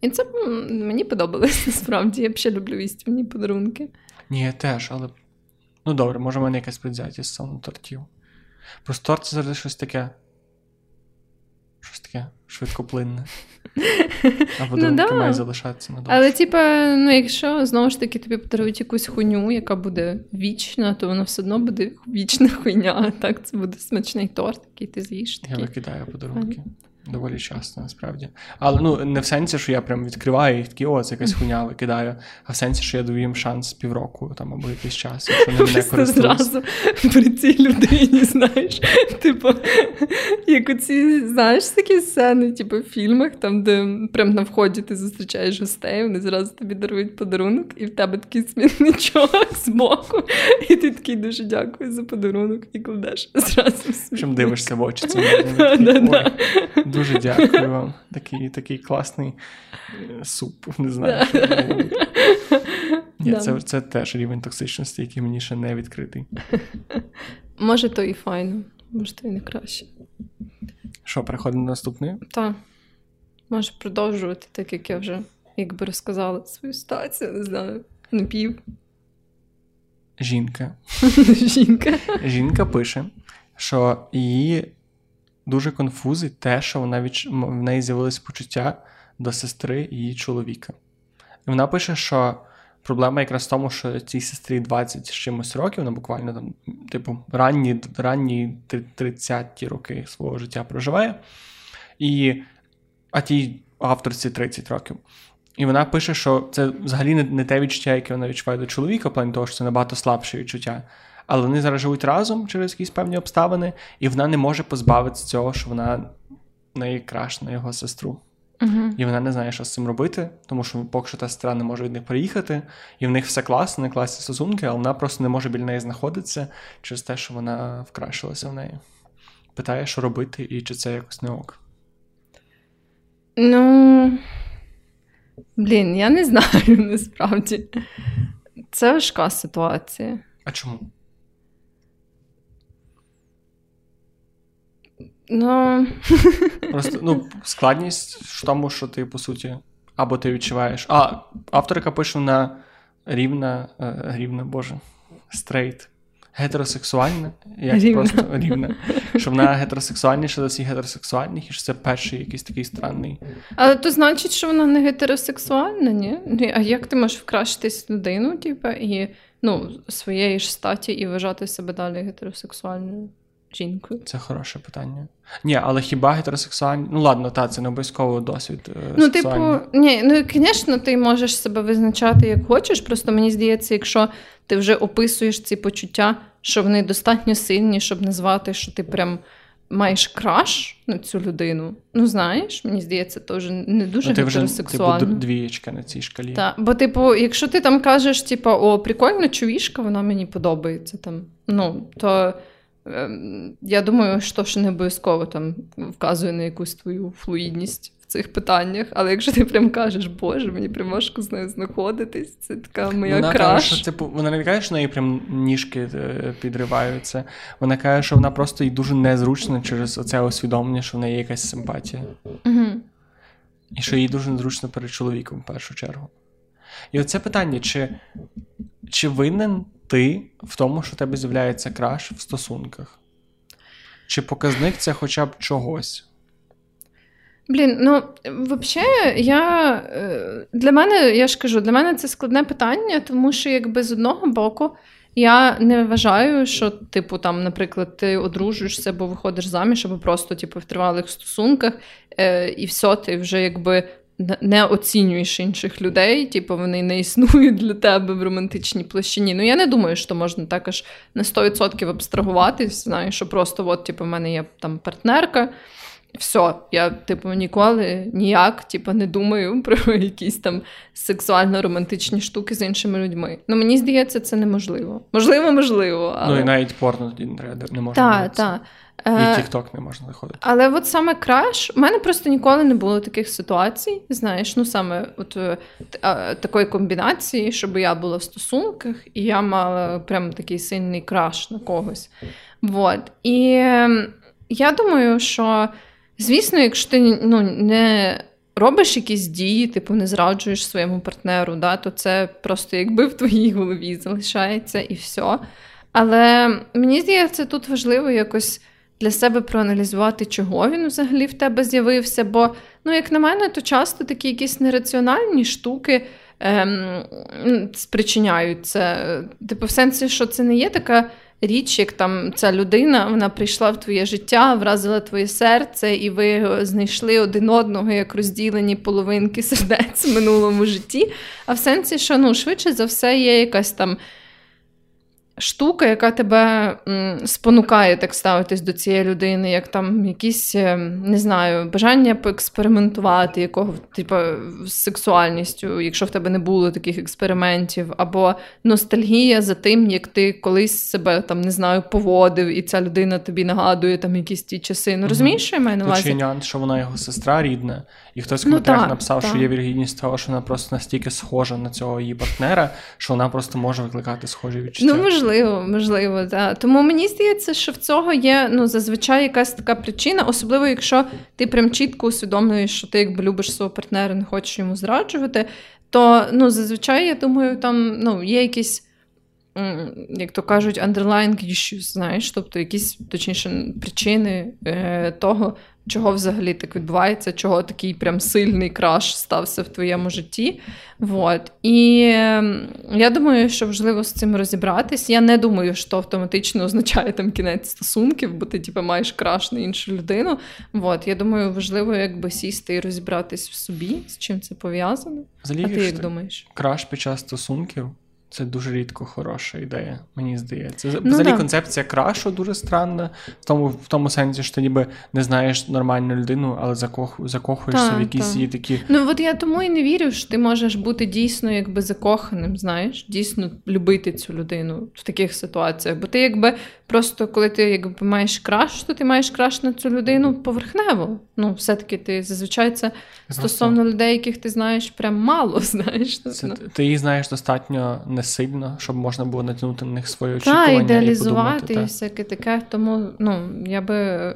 І це мені подобалось насправді. Я ще люблю їсти мені подарунки. Ні, я теж, але ну добре, може, в мене якась предвзятість саме тортів. Простор це завжди щось таке. Щось таке швидкоплинне. Або Ну, думки да. має залишатися надовше. Але, типа, ну, якщо знову ж таки тобі подарують якусь хуйню, яка буде вічна, то вона все одно буде вічна хуйня. Так, це буде смачний торт, який ти з'їш. Я викидаю подарунки. Доволі часто, насправді. Але ну не в сенсі, що я прям відкриваю їх такі, о, це якась хуйня викидаю, а в сенсі, що я даю їм шанс півроку там або якийсь час, якщо вони мене користуються. зразу при цій людині, знаєш, типу, як оці, знаєш, такі сцени, типу, в фільмах, там, де прям на вході ти зустрічаєш гостей, вони зразу тобі дарують подарунок, і в тебе такий смітничок збоку, і ти такий дуже дякую за подарунок, і кладеш зразу. Чим дивишся в очі цим Дуже дякую вам. Такий, такий класний е, суп. Не знаю. що. Ні, це, це теж рівень токсичності, який мені ще не відкритий. Може, то і файно, може, то і не краще. Що, переходимо до наступної? Так, може продовжувати, так як я вже якби розказала свою ситуацію, не знаю, напів. Жінка. Жінка. Жінка пише, що її дуже конфузить те, що вона відч... в неї з'явилось почуття до сестри її чоловіка. І вона пише, що проблема якраз в тому, що цій сестрі 20 з чимось років, вона буквально там, типу, ранні, ранні 30-ті роки свого життя проживає. І, а тій авторці 30 років. І вона пише, що це взагалі не те відчуття, яке вона відчуває до чоловіка, в плані того, що це набагато слабше відчуття. Але вони зараз живуть разом через якісь певні обставини, і вона не може позбавитися цього, що вона неї на його сестру. Угу. І вона не знає, що з цим робити, тому що поки що та сестра не може від них приїхати, і в них все класно, не класні стосунки, але вона просто не може біля неї знаходитися через те, що вона вкрашилася в неї. Питає, що робити, і чи це якось не ок. Ну. Блін, я не знаю насправді. Це важка ситуація. А чому? Ну, Просто ну, складність в тому, що ти, по суті, або ти відчуваєш. А, авторка пише на рівна, е, рівна, боже, straight. Гетеросексуальна, як рівна. просто рівна. Що вона гетеросексуальніша за всіх гетеросексуальних, і що це перший якийсь такий странний. але то значить, що вона не гетеросексуальна, ні? Ні, А як ти можеш вкрашитись в людину, типу, і ну, своєї ж статі і вважати себе далі гетеросексуальною жінкою? Це хороше питання. Ні, але хіба гетеросексуальні. Ну ладно, та, це не обов'язково досвід. е, Ну, сексуальний. типу, ні, ну звісно, ти можеш себе визначати як хочеш. Просто мені здається, якщо ти вже описуєш ці почуття, що вони достатньо сильні, щоб назвати, що ти прям маєш краш на цю людину. Ну, знаєш, мені здається, то вже не дуже ну, ти вже типу, гетеросексуально. двієчка на цій шкалі. Так, бо, типу, якщо ти там кажеш, типу, о, прикольна чувішка, вона мені подобається там. Ну, то я думаю, що ж не обов'язково там вказує на якусь твою флуїдність в цих питаннях. Але якщо ти прям кажеш, Боже, мені прям важко з нею знаходитись, це така моя вона краш. каже, що типу, вона не каже, що в неї прям ніжки е, підриваються. Вона каже, що вона просто їй дуже незручно через оце усвідомлення, що в неї є якась симпатія. Угу. І що їй дуже незручно перед чоловіком в першу чергу. І оце питання: чи, чи винен ти в тому, що в тебе з'являється краш в стосунках? Чи показник це хоча б чогось? Блін, ну взагалі, я е, для мене, я ж кажу, для мене це складне питання, тому що якби з одного боку я не вважаю, що, типу, там, наприклад, ти одружуєшся або виходиш заміж, або просто типу, в тривалих стосунках, е, і все, ти вже якби не- оцінюєш інших людей, типу, вони не існують для тебе в романтичній площині. Ну, я не думаю, що можна також на 100% абстрагуватись, знаєш, що просто, от, типу, в мене є там партнерка. Все, я, типу, ніколи ніяк, типу, не думаю про якісь там сексуально-романтичні штуки з іншими людьми. Ну, мені здається, це неможливо. Можливо, можливо. Але... Ну і навіть порно тоді не можна. Так, так. І Е, тік-ток не можна заходити. але от саме краш, у мене просто ніколи не було таких ситуацій, знаєш, ну саме от е, такої комбінації, щоб я була в стосунках, і я мала прям такий сильний краш на когось. Вот. І ем, я думаю, що, звісно, якщо ти ну, не робиш якісь дії, типу не зраджуєш своєму партнеру, да, то це просто якби в твоїй голові залишається і все. Але мені здається, тут важливо якось для себе проаналізувати, чого він взагалі в тебе з'явився. Бо, ну, як на мене, то часто такі якісь нераціональні штуки ем, спричиняють це. Типу, в сенсі, що це не є така. Річ, як там ця людина, вона прийшла в твоє життя, вразила твоє серце, і ви знайшли один одного як розділені половинки сердець в минулому житті. А в сенсі, що ну, швидше за все є якась там штука, яка тебе спонукає так ставитись до цієї людини, як там якісь, е, не знаю, бажання поекспериментувати, якого типу, з сексуальністю, якщо в тебе не було таких експериментів, або ностальгія за тим, як ти колись себе там не знаю, поводив, і ця людина тобі нагадує там якісь ті часи. Ну розумієш, що я маю на увазі? Чи що вона його сестра рідна, і хтось в ну, коментарях ну, написав, так. що є вірогідність того, що вона просто настільки схожа на цього її партнера, що вона просто може викликати схожі відчуття. Ну, можливо. Можливо, можливо, так. Тому мені здається, що в цього є ну, зазвичай якась така причина, особливо якщо ти прям чітко усвідомлюєш, що ти якби любиш свого партнера, не хочеш йому зраджувати, то ну, зазвичай, я думаю, там ну, є якісь. Як то кажуть, underlying issues, знаєш, тобто якісь точніше причини е, того, чого взагалі так відбувається, чого такий прям сильний краш стався в твоєму житті. Вот. І я думаю, що важливо з цим розібратись. Я не думаю, що автоматично означає там кінець стосунків, бо ти типу, маєш краш на іншу людину. Вот. Я думаю, важливо якби сісти і розібратись в собі, з чим це пов'язано. Взагалі, а ти як думаєш? Краш під час стосунків. Це дуже рідко хороша ідея, мені здається. Ну, Взагалі да. концепція крашу дуже странна, в тому в тому сенсі, що ти ніби не знаєш нормальну людину, але закох, закохуєшся та, в якісь її такі. Ну от я тому і не вірю, що ти можеш бути дійсно якби закоханим, знаєш, дійсно любити цю людину в таких ситуаціях. Бо ти якби просто коли ти якби маєш краш, то ти маєш краш на цю людину поверхнево. Ну, все-таки ти зазвичай це стосовно людей, яких ти знаєш, прям мало знаєш. Це, ну. Ти їх знаєш достатньо не сильно, щоб можна було натягнути на них свої очікування. Та, ідеалізувати і, подумати, і всяке таке. Тому ну, я би е,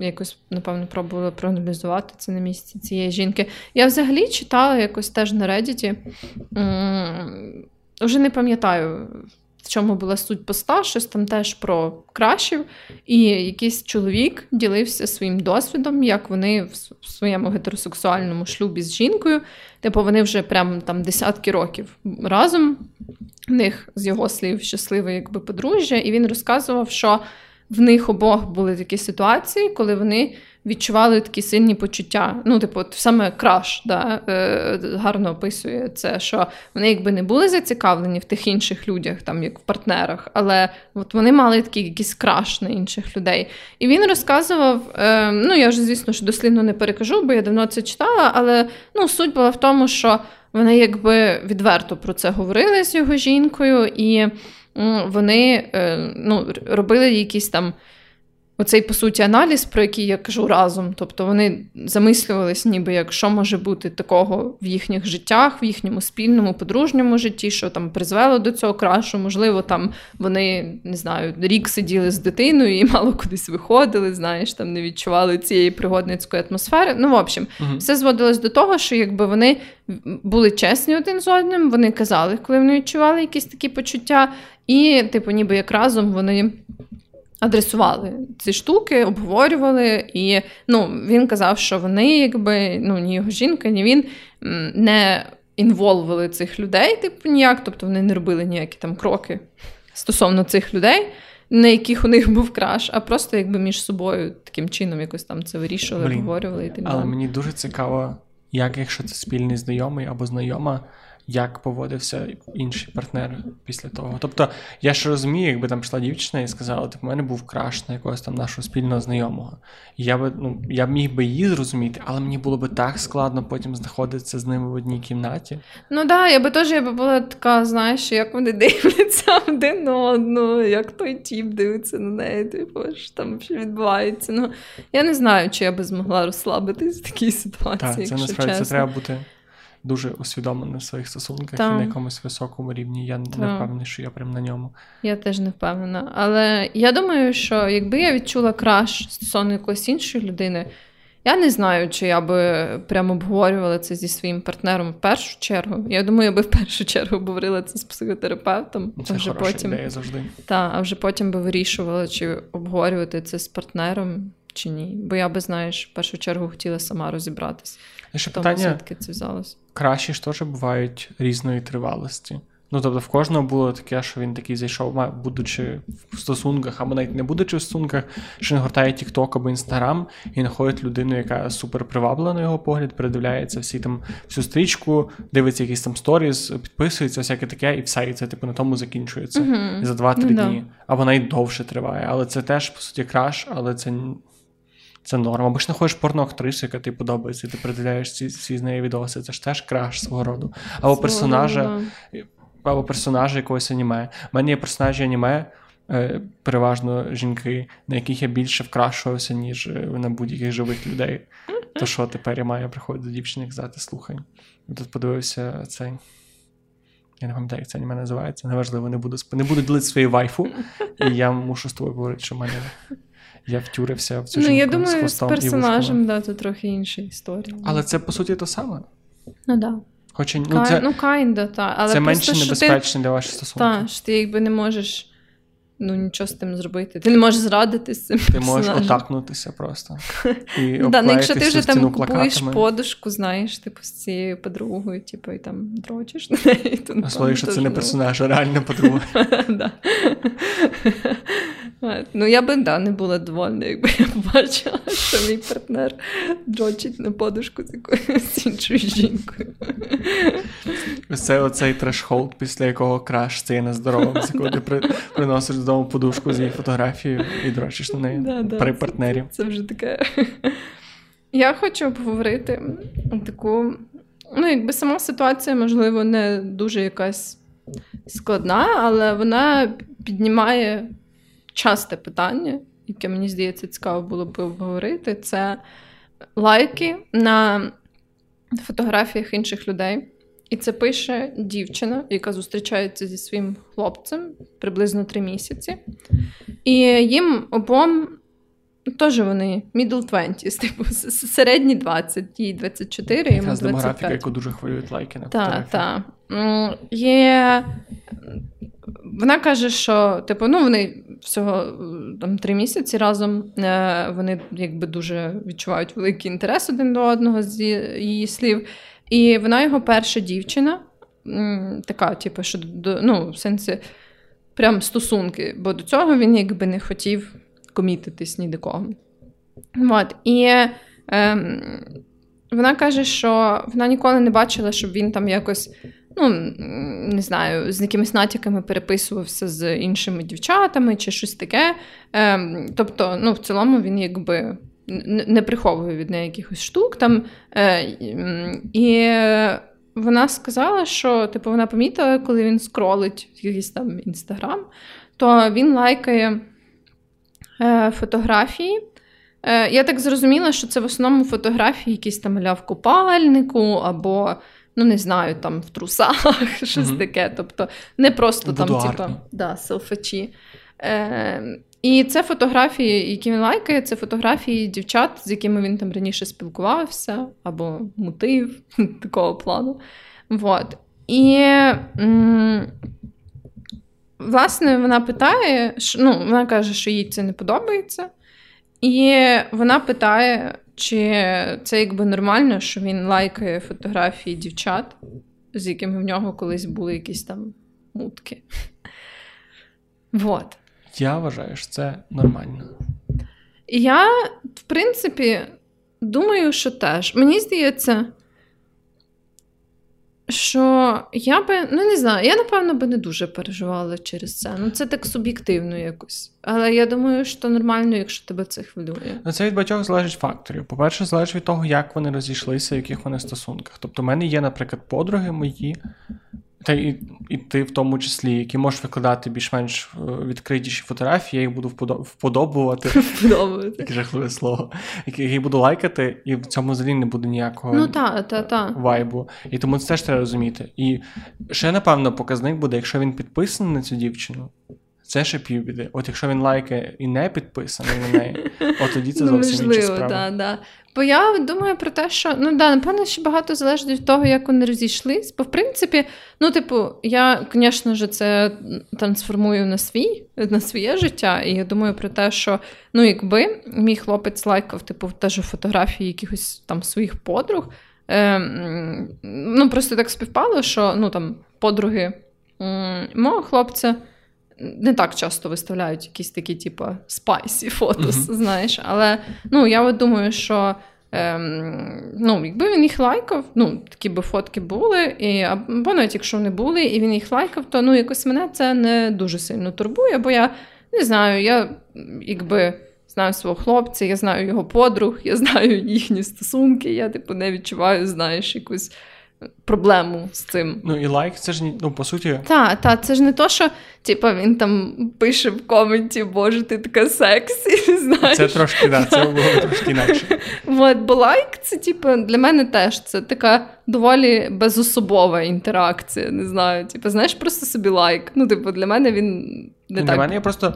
якось, напевно, пробувала проаналізувати це на місці цієї жінки. Я взагалі читала якось теж на Reddit, Уже не пам'ятаю, в чому була суть поста, щось там теж про кращів. І якийсь чоловік ділився своїм досвідом, як вони в своєму гетеросексуальному шлюбі з жінкою, типу вони вже прям там десятки років разом. В них з його слів щасливе якби подружжя, і він розказував, що в них обох були такі ситуації, коли вони відчували такі сильні почуття. Ну, типу, от саме краш да, е, гарно описує це, що вони якби не були зацікавлені в тих інших людях, там як в партнерах, але от вони мали такий якийсь краш на інших людей. І він розказував: е, ну я вже, звісно, що дослідно не перекажу, бо я давно це читала, але ну, суть була в тому, що вони якби відверто про це говорили з його жінкою, і вони е, ну, робили якісь там. Оцей, по суті, аналіз, про який я кажу разом. Тобто вони замислювались, ніби як що може бути такого в їхніх життях, в їхньому спільному, подружньому житті, що там призвело до цього крашу. Можливо, там вони не знаю, рік сиділи з дитиною і мало кудись виходили, знаєш, там не відчували цієї пригодницької атмосфери. Ну, в общем, угу. все зводилось до того, що якби вони були чесні один з одним, вони казали, коли вони відчували якісь такі почуття, і, типу, ніби як разом вони адресували ці штуки, обговорювали. І ну, він казав, що вони, якби ну, ні його жінка, ні він не інволвили цих людей, типу, ніяк, тобто вони не робили ніякі там кроки стосовно цих людей. На яких у них був краш, а просто якби між собою таким чином якось там це вирішували, обговорювали і далі. Але мені дуже цікаво, як якщо це спільний знайомий або знайома, як поводився інший партнер після того. Тобто, я ж розумію, якби там пішла дівчина і сказала, типу, у мене був краш на якогось там нашого спільного знайомого. І я би ну, я міг би її зрозуміти, але мені було би так складно потім знаходитися з ними в одній кімнаті. Ну так, да, я би теж я би була така, знаєш, як вони дивляться один на одну, як той тіп дивиться на неї, типу, що там що відбувається. Ну, Я не знаю, чи я би змогла розслабитись в такій ситуації. Так, це насправді це треба бути дуже усвідомлений в своїх стосунках так. і на якомусь високому рівні. Я не впевнений, що я прям на ньому. Я теж не впевнена. Але я думаю, що якби я відчула краш стосовно якоїсь іншої людини, Я не знаю, чи я би прямо обговорювала це зі своїм партнером в першу чергу. Я думаю, я би в першу чергу обговорила це з психотерапевтом. Це а вже хороша потім, ідея завжди. Та, а вже потім би вирішувала, чи обговорювати це з партнером, чи ні. Бо я би, знаєш, в першу чергу хотіла сама розібратися. Ще Тому питання: звідки це взялося. кращі ж теж бувають різної тривалості. Ну, тобто, в кожного було таке, що він такий зайшов, будучи в стосунках, або навіть не будучи в стосунках, що він гортає TikTok або Instagram і знаходить людину, яка супер приваблена на його погляд, передивляється всі там всю стрічку, дивиться якісь там сторіс, підписується, всяке таке, і все, і це типу на тому закінчується. І за 2-3 Ну, да. дні. Або навіть довше триває. Але це теж, по суті, краш, але це. Це норм. Або ж знаходиш порноактрису, яка тобі подобається, і ти передивляєш ці, всі з неї відоси. Це ж теж краш свого роду. Або персонажа, Свого, або персонажа якогось аніме. У мене є персонажі аніме, е, переважно жінки, на яких я більше вкрашувався, ніж е, на будь-яких живих людей. То що тепер я маю приходити до дівчини і казати, слухай. Тут подивився цей. Я не пам'ятаю, як це аніме називається. Неважливо, не буду не буду ділити свої вайфу. І я мушу з тобою говорити, що в мене я втюрився в цю Ну, жінку я думаю, з з персонажем, да, це трохи інша історія. Але це по суті то саме. ну да. Хоча ну, це, ну, kinda, та. Але це менше небезпечно ти для ваших стосунків. Так, що ти якби не можеш ну, нічого з тим зробити. Ти не можеш зрадити з цим. Ти можеш отакнутися просто. І да, ну, якщо ти вже там купуєш плакатами. подушку, знаєш, типу з цією подругою, типу, і там дрочиш на неї. То, А слові, що це не персонаж, а реальна подруга. да. Ну, я би да, не була довольна, якби я побачила, що мій партнер дрочить на подушку з якоюсь іншою жінкою. Це оцей трешхолд, після якого краш це є нездоровим, з якого ти приносиш додому подушку з її фотографією і дрочиш на неї Да, да, при це- партнері. Це вже таке. Я хочу обговорити таку. Ну, якби сама ситуація, можливо, не дуже якась складна, але вона піднімає часте питання, яке мені здається цікаво було б обговорити. Це лайки на фотографіях інших людей. І це пише дівчина, яка зустрічається зі своїм хлопцем приблизно три місяці. І їм обом теж вони middle 20s, типу середні 20, їй 24, йому Якраз демографіка, яку дуже хвилюють лайки на Так, так. Є... Вона каже, що типу, ну, вони всього там три місяці разом. е, Вони якби дуже відчувають великий інтерес один до одного з її слів. І вона його перша дівчина, така, типу, що ну, в сенсі прям стосунки, бо до цього він якби не хотів комітитись ні до кого. От. І ем, вона каже, що вона ніколи не бачила, щоб він там якось, ну, не знаю, з якимись натяками переписувався з іншими дівчатами чи щось таке. Ем, тобто, ну, в цілому він якби не приховує від неї якихось штук. Там, е, і вона сказала, що типу, вона помітила, коли він скролить якийсь там інстаграм, то він лайкає е, фотографії. Е, я так зрозуміла, що це в основному фотографії якісь там ля в купальнику, або, ну не знаю, там в трусах, щось таке. Тобто не просто там, Будуарні. типа, да, селфачі. Е, і це фотографії, які він лайкає, це фотографії дівчат, з якими він там раніше спілкувався, або мутив такого плану. Вот. І м, власне вона питає, що, ну, вона каже, що їй це не подобається. І вона питає, чи це якби нормально, що він лайкає фотографії дівчат, з якими в нього колись були якісь там мутки. Вот. Я вважаю, що це нормально. Я, в принципі, думаю, що теж. Мені здається, що я би, ну не знаю, я напевно би не дуже переживала через це. Ну, це так суб'єктивно якось. Але я думаю, що нормально, якщо тебе це хвилює. Ну, це від багатьох залежить факторів. По-перше, залежить від того, як вони розійшлися, в яких вони стосунках. Тобто, в мене є, наприклад, подруги мої, та і, і ти в тому числі, які можеш викладати більш-менш е, відкритіші фотографії, я їх буду вподобувати. вподобувати. Яке жахливе слово. Які їх буду лайкати, і в цьому взагалі не буде ніякого Ну, та, та, та. вайбу. І тому це теж треба розуміти. І ще, напевно, показник буде, якщо він підписаний на цю дівчину. Це ще півбіди. От якщо він лайкає і не підписаний на неї, от тоді це зовсім інша справа. да, да. Бо я думаю про те, що ну да, напевно, ще багато залежить від того, як вони розійшлись. Бо в принципі, ну, типу, я, звісно ж, це трансформую на свій, на своє життя. І я думаю про те, що ну, якби мій хлопець лайкав, типу, теж фотографії якихось там своїх подруг. Е, ну, просто так співпало, що ну, там, подруги м, мого хлопця. Не так часто виставляють якісь такі, типу, spicy photos, uh-huh. знаєш. Але ну, я от думаю, що ем, ну, якби він їх лайкав, ну, такі би фотки були, і, або навіть якщо не були, і він їх лайкав, то ну, якось мене це не дуже сильно турбує, бо я не знаю, я якби знаю свого хлопця, я знаю його подруг, я знаю їхні стосунки, я типу не відчуваю, знаєш, якусь проблему з цим. Ну і лайк, це ж ну, по суті. Так, та, це ж не то, що типу, він там пише в коменті, Боже, ти така сексі. знаєш. Це трошки, да, це було трошки інакше. От, бо лайк, це типу, для мене теж це така доволі безособова інтеракція. Не знаю. Типу, знаєш, просто собі лайк. Ну, типу, для мене він не для так. Для мене я просто.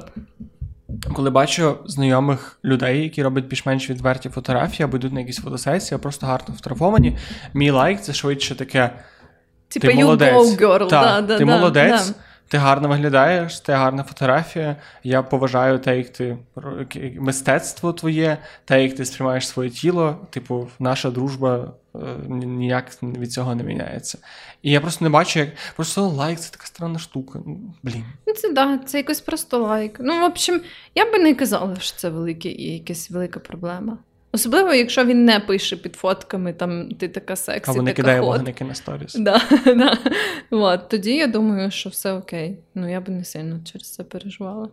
Коли бачу знайомих людей, які роблять більш-менш відверті фотографії або йдуть на якісь фотосесії, просто гарно фотографовані, мій лайк це швидше таке. Типа ти молодець. Go, girl. Та, да, ти да, молодець, да. ти гарно виглядаєш, ти гарна фотографія. Я поважаю те, як ти мистецтво твоє, те, як ти сприймаєш своє тіло. Типу, наша дружба ніяк від цього не міняється. І я просто не бачу, як просто лайк це така странна штука. Блін. Ну, це да, це якось просто лайк. Ну, в общем, я би не казала, що це велике і якась велика проблема. Особливо, якщо він не пише під фотками, там ти така сексі, не така кидає вогники на сторіс. Да, да. От, тоді я думаю, що все окей. Ну, я би не сильно через це переживала.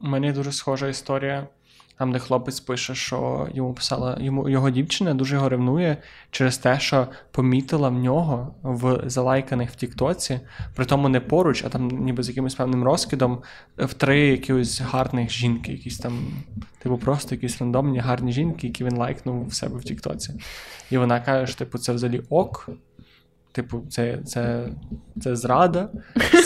У мене дуже схожа історія. Там, де хлопець пише, що йому писала йому його дівчина дуже його ревнує через те, що помітила в нього в залайканих в Тіктоці, при тому не поруч, а там ніби з якимось певним розкидом в три якихось гарних жінки, якісь там, типу, просто якісь рандомні гарні жінки, які він лайкнув в себе в Тіктоці. І вона каже, що типу, це взагалі ок. Типу, це це, це зрада,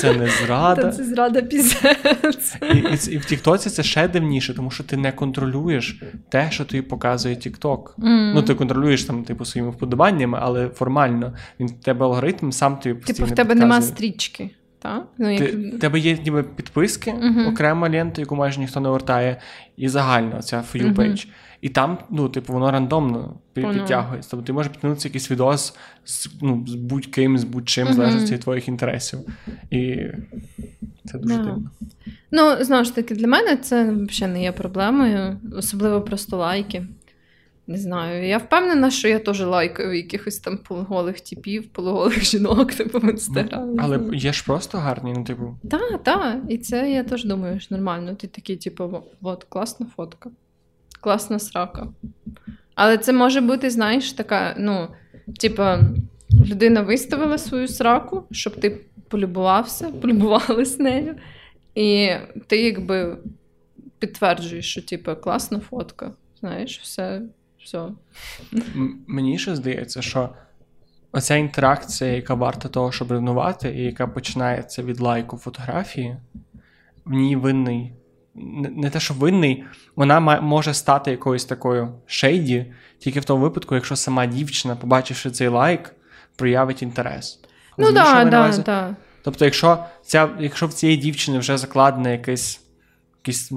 це не зрада. Це зрада пізець. І, і, і в Тіктоці це ще дивніше, тому що ти не контролюєш те, що тобі показує Тікток. Mm. Ну, ти контролюєш там, типу, своїми вподобаннями, але формально він в тебе алгоритм сам тобі постійно Типу, в тебе підказує. нема стрічки. Та? Ну, Ти, тебе є ніби підписки, uh-huh. окрема лента, яку майже ніхто не вертає, і загальна ця for you page. Uh-huh. І там, ну, типу, воно рандомно підтягується. Тобто ти можеш підтягнутися якийсь відос з, ну, з будь-ким, з будь-чим, залежить від твоїх інтересів. І це дуже yeah. дивно. Ну, знову ж таки, для мене це взагалі не є проблемою, особливо просто лайки. Не знаю, я впевнена, що я теж лайкаю якихось там полуголих типів, полуголих жінок, типу в інстаграмі. Але є ж просто гарні, ну, типу. Так, так. І це я теж думаю, що нормально. Ти такий, типу, от, класна фотка, класна срака. Але це може бути, знаєш, така, ну, типу, людина виставила свою сраку, щоб ти полюбувався, полюбувалась нею. І ти якби підтверджуєш, що типу, класна фотка. Знаєш, все. все. Мені ще здається, що оця інтеракція, яка варта того, щоб ревнувати, і яка починається від лайку фотографії, в ній винний. Не те, що винний, вона може стати якоюсь такою шейді, тільки в тому випадку, якщо сама дівчина, побачивши цей лайк, проявить інтерес. Ну так, так, так. Тобто, якщо ця, якщо в цієї дівчини вже закладено якийсь, якийсь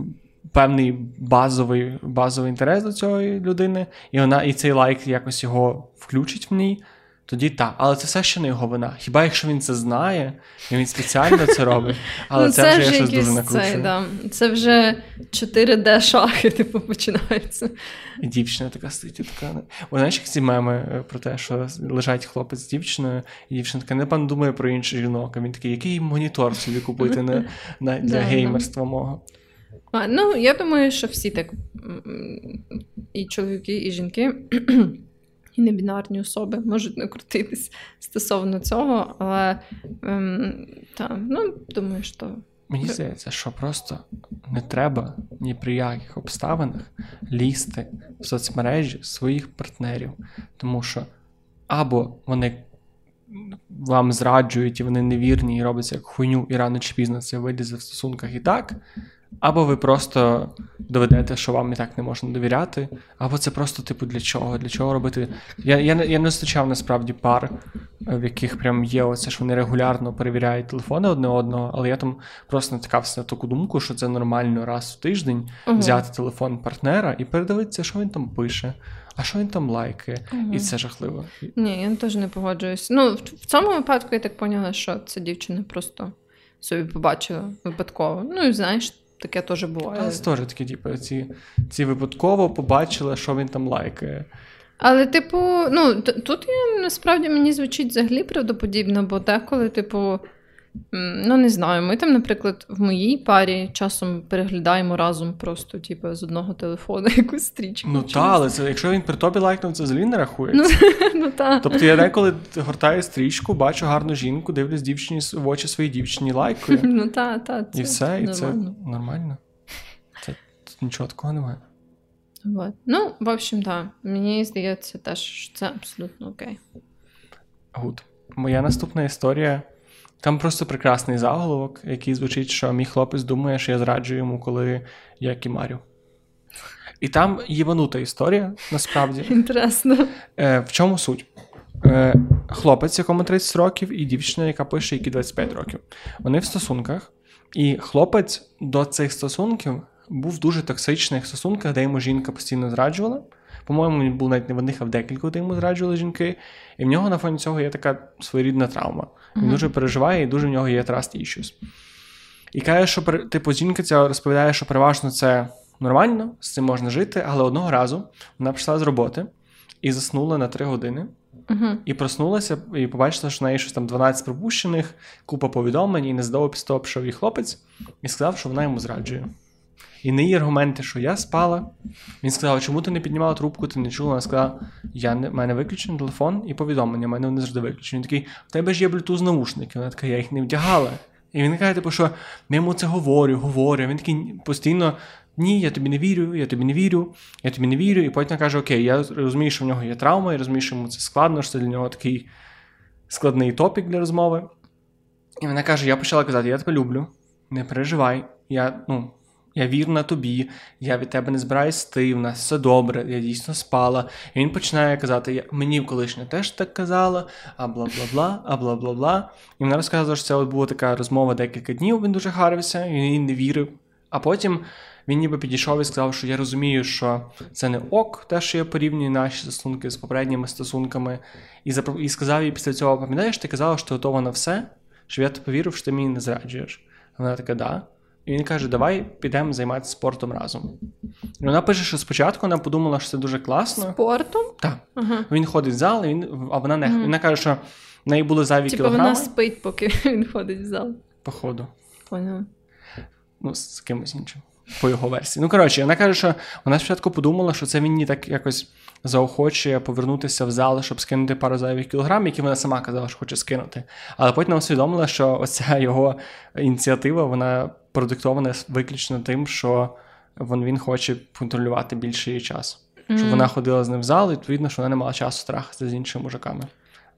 певний базовий базовий інтерес до цієї людини, і вона і цей лайк якось його включить в ній, тоді так. Але це все ще не його вина. Хіба якщо він це знає, і він спеціально це робить, але ну, це, це вже я щось дуже це. Да. Це вже 4D шахи, типу, починаються. І дівчина така стоїть, така. О, знаєш, як ці меми про те, що лежать хлопець з дівчиною, і дівчина така не пан думає про інших жінок. А він такий, який монітор собі купити на, на, для геймерства мого. А, ну, я думаю, що всі так і чоловіки, і жінки, і небінарні особи можуть накрутитись стосовно цього, але ем, та, ну, думаю, що. Мені здається, що просто не треба ні при яких обставинах лізти в соцмережі своїх партнерів, тому що або вони вам зраджують, і вони невірні, і робиться як хуйню, і рано чи пізно це вилізе в стосунках і так. Або ви просто доведете, що вам і так не можна довіряти, або це просто, типу, для чого? Для чого робити? Я я, я не зустрічав насправді пар, в яких прям є оце, що вони регулярно перевіряють телефони одне одного, але я там просто натикався на таку думку, що це нормально раз в тиждень угу. взяти телефон партнера і передивитися, що він там пише. А що він там лайкає? Угу. І це жахливо. Ні, я теж не погоджуюсь. Ну, в цьому випадку я так поняла, що це дівчина просто собі побачила випадково. Ну і знаєш, таке теж буває. Але теж такі, типу, ці, ці випадково побачили, що він там лайкає. Але, типу, ну, тут я насправді мені звучить взагалі правдоподібно, бо деколи, типу, Ну, не знаю. Ми там, наприклад, в моїй парі часом переглядаємо разом просто, типу, з одного телефону якусь стрічку. Ну так, але це якщо він при тобі лайкнув, це взагалі не рахується. Ну, ну та. Тобто я деколи гортаю стрічку, бачу гарну жінку, дивлюсь дівчині в очі своїй дівчині, лайкую. Ну та, та, І все, і це нормально. Це нічого такого немає. Вот. Ну, в общем, так. Да. Мені здається, теж що це абсолютно окей. Гуд. Моя наступна історія. Там просто прекрасний заголовок, який звучить, що мій хлопець думає, що я зраджую йому, коли я кімарю. І там єванута історія, насправді. Інтересно. Е, В чому суть? Е, Хлопець, якому 30 років, і дівчина, яка пише, які 25 років. Вони в стосунках, і хлопець до цих стосунків був в дуже токсичних стосунках, де йому жінка постійно зраджувала. По-моєму, він був навіть не в одних, а в декілька, де йому зраджували жінки. І в нього на фоні цього є така своєрідна травма. Він mm-hmm. дуже переживає, і дуже в нього є trust issues. І каже, що типу, жінка ця розповідає, що переважно це нормально, з цим можна жити, але одного разу вона прийшла з роботи і заснула на 3 години. Uh-huh. І проснулася, і побачила, що в неї щось там 12 пропущених, купа повідомлень, і незадовго після пішов її хлопець і сказав, що вона йому зраджує. І не її аргументи, що я спала. Він сказав, чому ти не піднімала трубку, ти не чула. Вона сказала, я не, в мене виключений телефон і повідомлення, в мене вони завжди виключені. Він такий, в тебе ж є Bluetooth наушники. Вона така, я їх не вдягала. І він каже, типу, що я йому це говорю, говорю. Він такий постійно. Ні, я тобі не вірю, я тобі не вірю, я тобі не вірю. І потім каже: Окей, я розумію, що в нього є травма, я розумію, що йому це складно, що це для нього такий складний топік для розмови. І вона каже: Я почала казати, я тебе люблю, не переживай. Я, ну, я вірна тобі, я від тебе не збираюсь йти, в нас все добре, я дійсно спала. І він починає казати: мені колишня теж так казала, а бла бла бла, а бла бла бла. І вона розказувала, що це от була така розмова декілька днів, він дуже харився, і він не вірив. А потім він ніби підійшов і сказав, що я розумію, що це не ок, те, що я порівнюю наші стосунки з попередніми стосунками. І запро... і сказав їй після цього: пам'ятаєш, ти казала, що ти готова на все, що я тобі повірив, що ти мені не зраджуєш. Вона така, да. І він каже, давай підемо займатися спортом разом. І вона пише, що спочатку вона подумала, що це дуже класно. Спортом? Так. Ага. Він ходить в зал, і він, а вона не. Ага. Вона каже, що в неї були зайві Типа кілограми. вона спить, поки він ходить в зал. Походу. Поняла. Ну, з кимось іншим. По його версії. Ну, коротше, вона каже, що вона спочатку подумала, що це він її так якось заохочує повернутися в зал, щоб скинути пару зайвих кілограм, які вона сама казала, що хоче скинути. Але потім усвідомила, що оця його ініціатива, вона продиктоване виключно тим, що він хоче контролювати більше її час. Mm-hmm. Щоб вона ходила з ним в зал, і відповідно, що вона не мала часу страхатися з іншими мужиками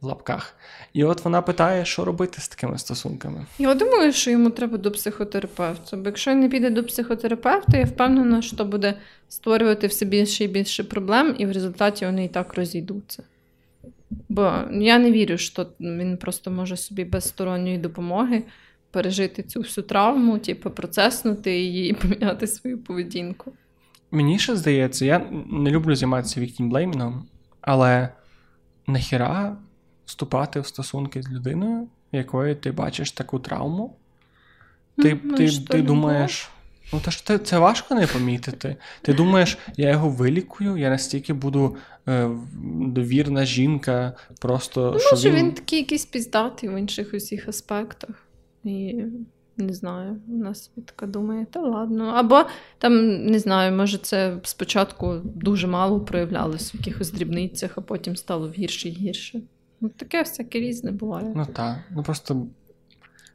в лапках. І от вона питає, що робити з такими стосунками. Я думаю, що йому треба до психотерапевта. Бо якщо він не піде до психотерапевта, я впевнена, що буде створювати все більше і більше проблем, і в результаті вони і так розійдуться. Бо я не вірю, що він просто може собі без сторонньої допомоги пережити цю всю травму, типу, процеснути її і поміняти свою поведінку. Мені ще здається, я не люблю займатися віктімблеймінгом, але нахіра вступати в стосунки з людиною, якої ти бачиш таку травму. Ти ну, ти, ти думаєш, ну та ж це, це важко не помітити. Ти думаєш, я його вилікую, я настільки буду е, довірна жінка, просто. Ну, що Може, він... він такий якийсь піздатий в інших усіх аспектах. І не знаю, у нас така думає, та ладно. Або там, не знаю, може, це спочатку дуже мало проявлялось в якихось дрібницях, а потім стало гірше і гірше. Ну, Таке всяке різне буває. Ну так. Ну просто.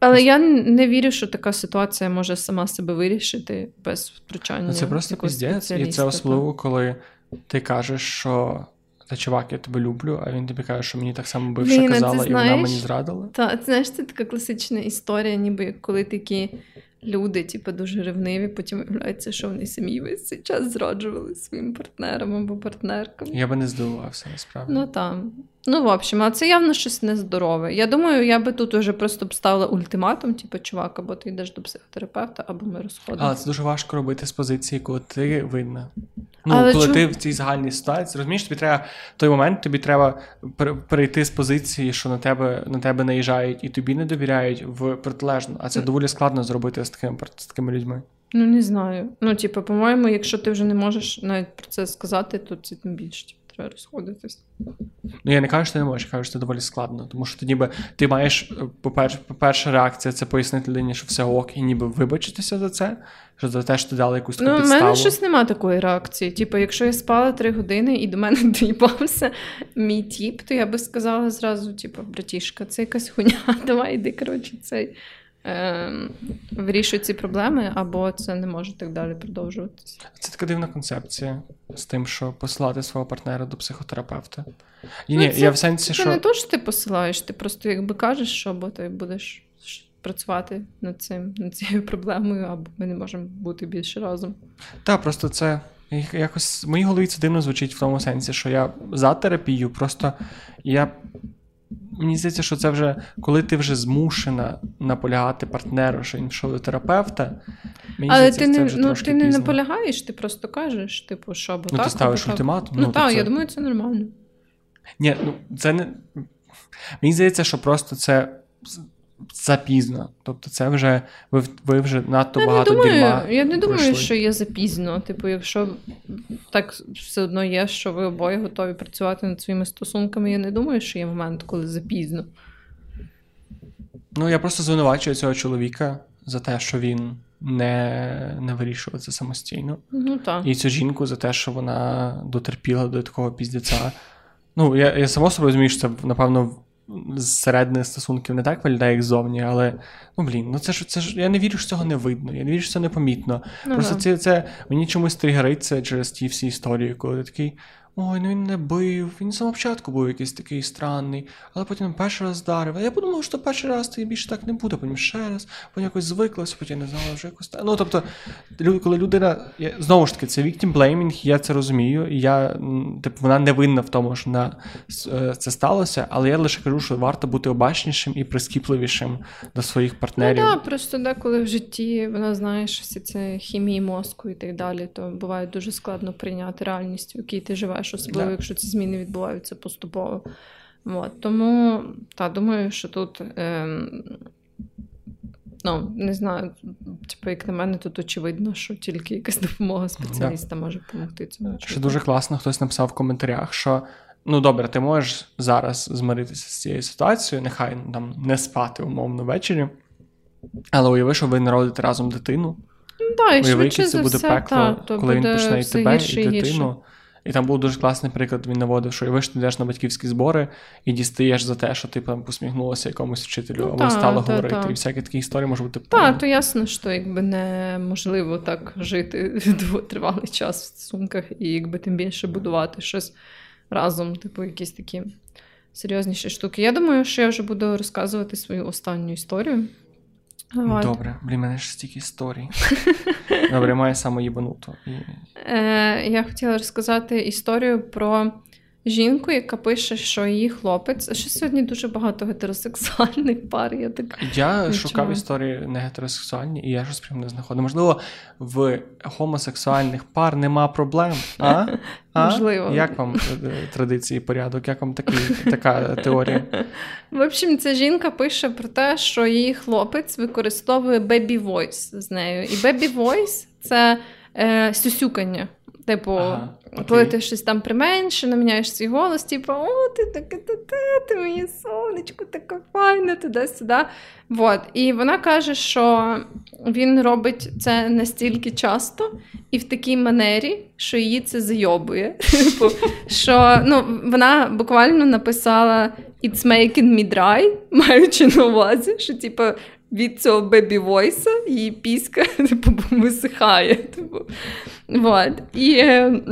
Але просто... я не вірю, що така ситуація може сама себе вирішити без втручання. Ну, Це просто піздець, і це особливо, коли ти кажеш, що та чувак, я тебе люблю, а він тобі каже, що мені так само бивша Ліна, казала, і вона мені зрадила. Так, знаєш, це така класична історія, ніби коли такі люди, типу, дуже ревниві, потім виявляється, що вони самі весь цей час зраджували своїм партнерам або партнеркам. Я би не здивувався, насправді. Ну там. Ну, в общем, а це явно щось нездорове. Я думаю, я би тут уже просто б ставила ультиматум, типу, чувак, або ти йдеш до психотерапевта, або ми розходимося. Але це дуже важко робити з позиції, коли ти винна. Ну, Але коли чу... ти в цій загальній ситуації, розумієш, тобі треба в той момент тобі треба перейти з позиції, що на тебе на тебе наїжджають і тобі не довіряють в протилежну. А це доволі складно зробити з такими з такими людьми. Ну, не знаю. Ну, типу, по-моєму, якщо ти вже не можеш навіть про це сказати, то це тим більше треба розходитись. Ну, я не кажу, що ти не можеш, я кажу, що це доволі складно. Тому що ти ніби ти маєш, по-перше, по-перша реакція це пояснити людині, що все ок, і ніби вибачитися за це, що за те, що ти дала якусь таку Ну, підставу. У мене щось немає такої реакції. Типу, якщо я спала три години і до мене доїбався мій тіп, то я би сказала зразу: типу, братішка, це якась хуйня, давай йди, коротше, цей е, вирішують ці проблеми, або це не може так далі продовжуватися. Це така дивна концепція з тим, що посилати свого партнера до психотерапевта. І, ну, ні, це, я в сенсі, це що... не то, що ти посилаєш, ти просто якби кажеш, що або ти будеш працювати над цим, над цією проблемою, або ми не можемо бути більше разом. Так, просто це. Якось в моїй голові це дивно звучить в тому сенсі, що я за терапію, просто я Мені здається, що це вже коли ти вже змушена наполягати партнеру, що він пішов до терапевта. Мені Але здається, ти не вже ну, ти не пізно. наполягаєш, ти просто кажеш, типу, що або ну, так. ти ставиш або ультиматум. Ну, ну так, це... я думаю, це нормально. Ні, ну це не. Мені здається, що просто це запізно. Тобто, це вже ви ви вже надто я багато не думаю, дерьма Я не думаю, пройшли. що є запізно. Типу, якщо так все одно є, що ви обоє готові працювати над своїми стосунками, я не думаю, що є момент, коли запізно. Ну, я просто звинувачую цього чоловіка за те, що він не не вирішував це самостійно. Ну, так. І цю жінку за те, що вона дотерпіла до такого піздеця. Ну, я я само собою розумію, що це, напевно, зсередини стосунків не так виглядає, як ззовні, але ну блін, ну це ж це ж я не вірю, що цього не видно. Я не вірю, що це непомітно. Ну, Просто це це мені чомусь тригериться через ті всі історії, коли ти такий. Ой, ну він не бив, він самого початку був якийсь такий странний, але потім перший раз вдарив. Я подумав, що перший раз то більше так не буде, потім ще раз, потім якось звиклося, потім не знала, вже якось. Ну, тобто, коли людина. Знову ж таки, це victim blaming, я це розумію, я, типу, вона не винна в тому, що вона, е, це сталося, але я лише кажу, що варто бути обачнішим і прискіпливішим до своїх партнерів. Ну, так, просто деколи в житті вона знаєш всі це хімії мозку і так далі, то буває дуже складно прийняти реальність, в якій ти живеш знаєш, особливо, yeah. якщо ці зміни відбуваються поступово. От. Тому та, думаю, що тут. Ем, Ну, не знаю, типу, як на мене, тут очевидно, що тільки якась допомога спеціаліста може допомогти цьому. Ще дуже класно, хтось написав в коментарях, що ну добре, ти можеш зараз змиритися з цією ситуацією, нехай там не спати умовно ввечері, але уяви, що ви народите разом дитину. Ну, да, і Уяви, яке це буде все, пекло, та, коли він почне і тебе, і дитину. Гірше. І там був дуже класний приклад, він наводив, що ви ж йдеш на батьківські збори і дістаєш за те, що ти там посміхнулася якомусь вчителю, ну, або та, стала та, говорити. Та. І всякі такі історії можуть бути Так, то ясно, що якби неможливо так жити тривалий час в стосунках, і якби тим більше будувати щось разом, типу, якісь такі серйозніші штуки. Я думаю, що я вже буду розказувати свою останню історію. Вот. Добре, блін, мене ж стільки історій. Добре, маю саме їбануту. Е, Я хотіла розказати історію про жінку, яка пише, що її хлопець. А що сьогодні дуже багато гетеросексуальних пар. Я так я шукав історії не гетеросексуальні, і я щось прям не знаходив. Можливо, в гомосексуальних пар нема проблем. А? А? Можливо. Як вам е, традиції порядок? Як вам такі, така теорія? В общем, ця жінка пише про те, що її хлопець використовує baby voice з нею. І baby voice – це е, сюсюкання. Типу, ага, коли ти щось там применше, міняєш свій голос, типу, о, ти таке, та ти моє сонечко, така файна, туди-сюди. Вот. І вона каже, що він робить це настільки часто і в такій манері, що її це зайобує. Типу, що ну, Вона буквально написала It's making me dry, маючи на увазі, що типу, від цього бебі-войса її піська типу, висихає. Типу. Вот. І е,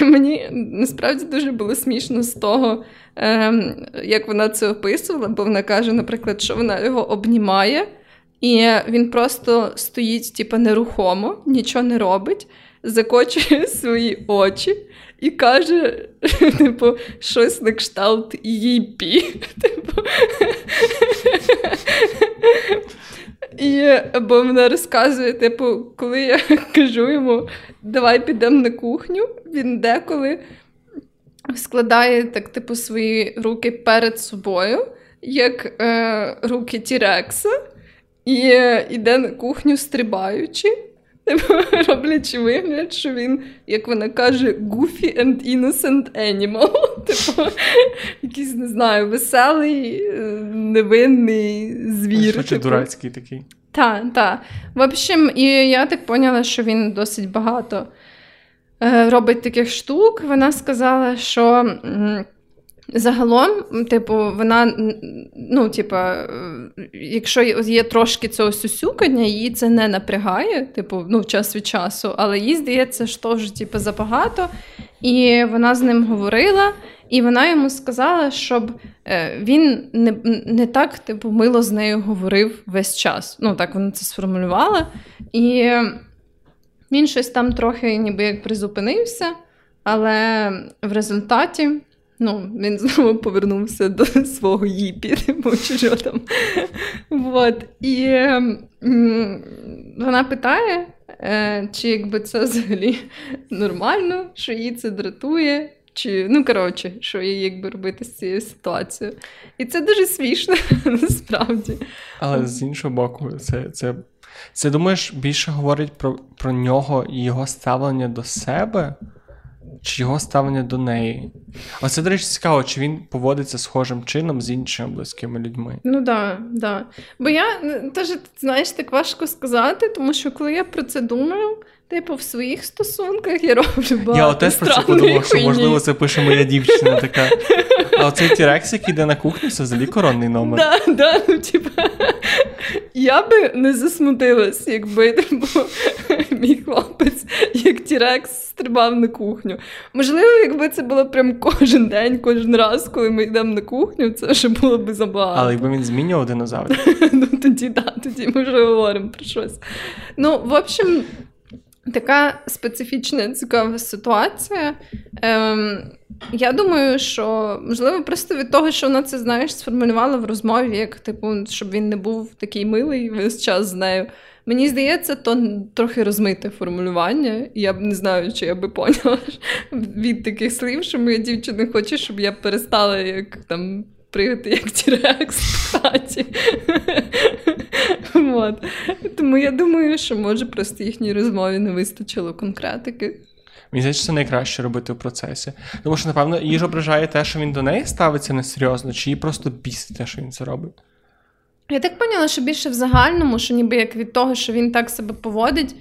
Мені насправді дуже було смішно з того, ем, як вона це описувала, бо вона каже, наприклад, що вона його обнімає, і він просто стоїть, типу, нерухомо, нічого не робить, закочує свої очі і каже, типу, щось на кшталт їпі. Типу. І бо вона розказує, типу, коли я кажу йому, давай підемо на кухню, він деколи складає так, типу, свої руки перед собою, як е, руки Тірекса, і йде на кухню стрибаючи. Типу, роблячи вигляд, що він, як вона каже, goofy and innocent animal. Типу, якийсь, не знаю, веселий, е, невинний звір. Типу. дурацький такий. Так, так. В общем, і я так поняла, що він досить багато е, робить таких штук. Вона сказала, що. Загалом, типу, вона, ну, типу, якщо є трошки цього сюсюкання, її це не напрягає, типу, ну, час від часу, але їй здається, що вже типу, забагато. І вона з ним говорила, і вона йому сказала, щоб е, він не не так типу, мило з нею говорив весь час. Ну, так вона це сформулювала. І він щось там трохи ніби як призупинився, але в результаті. Ну, він знову повернувся до свого їпі, типу, чи що там. Вот. І вона питає, е, чи якби це взагалі нормально, що її це дратує, чи, ну, коротше, що їй якби робити з цією ситуацією. І це дуже смішно, насправді. Але з іншого боку, це, це, це думаєш, більше говорить про, про нього і його ставлення до себе чи його ставлення до неї. Оце, до речі, цікаво, чи він поводиться схожим чином з іншими близькими людьми. Ну так, да, да. Бо я теж, знаєш, так важко сказати, тому що коли я про це думаю. Типу, в своїх стосунках я роблю багато Я теж про це подумав, що можливо це пише моя дівчина така. А оцей Тірекс, який йде на кухню, це взагалі коронний номер. Да, да, ну, типу, Я би не засмутилась, якби типу, мій хлопець, як Тірекс, стрибав на кухню. Можливо, якби це було прям кожен день, кожен раз, коли ми йдемо на кухню, це вже було б забагато. Але якби він змінював динозаврів. Ну тоді так, тоді ми вже говоримо про щось. Ну, в общем. Така специфічна цікава ситуація. Ем, Я думаю, що можливо просто від того, що вона це знаєш, сформулювала в розмові, як типу, щоб він не був такий милий весь час з нею. Мені здається, то трохи розмите формулювання. Я б не знаю, чи я би поняла від таких слів, що моя дівчина хоче, щоб я перестала як там пригати як Тірекс в хаті. От. Тому я думаю, що може просто їхній розмові не вистачило конкретики. Мені здається, це найкраще робити в процесі. Тому що, напевно, її ж ображає те, що він до неї ставиться несерйозно, чи їй просто бісить те, що він це робить. Я так поняла, що більше в загальному, що ніби як від того, що він так себе поводить.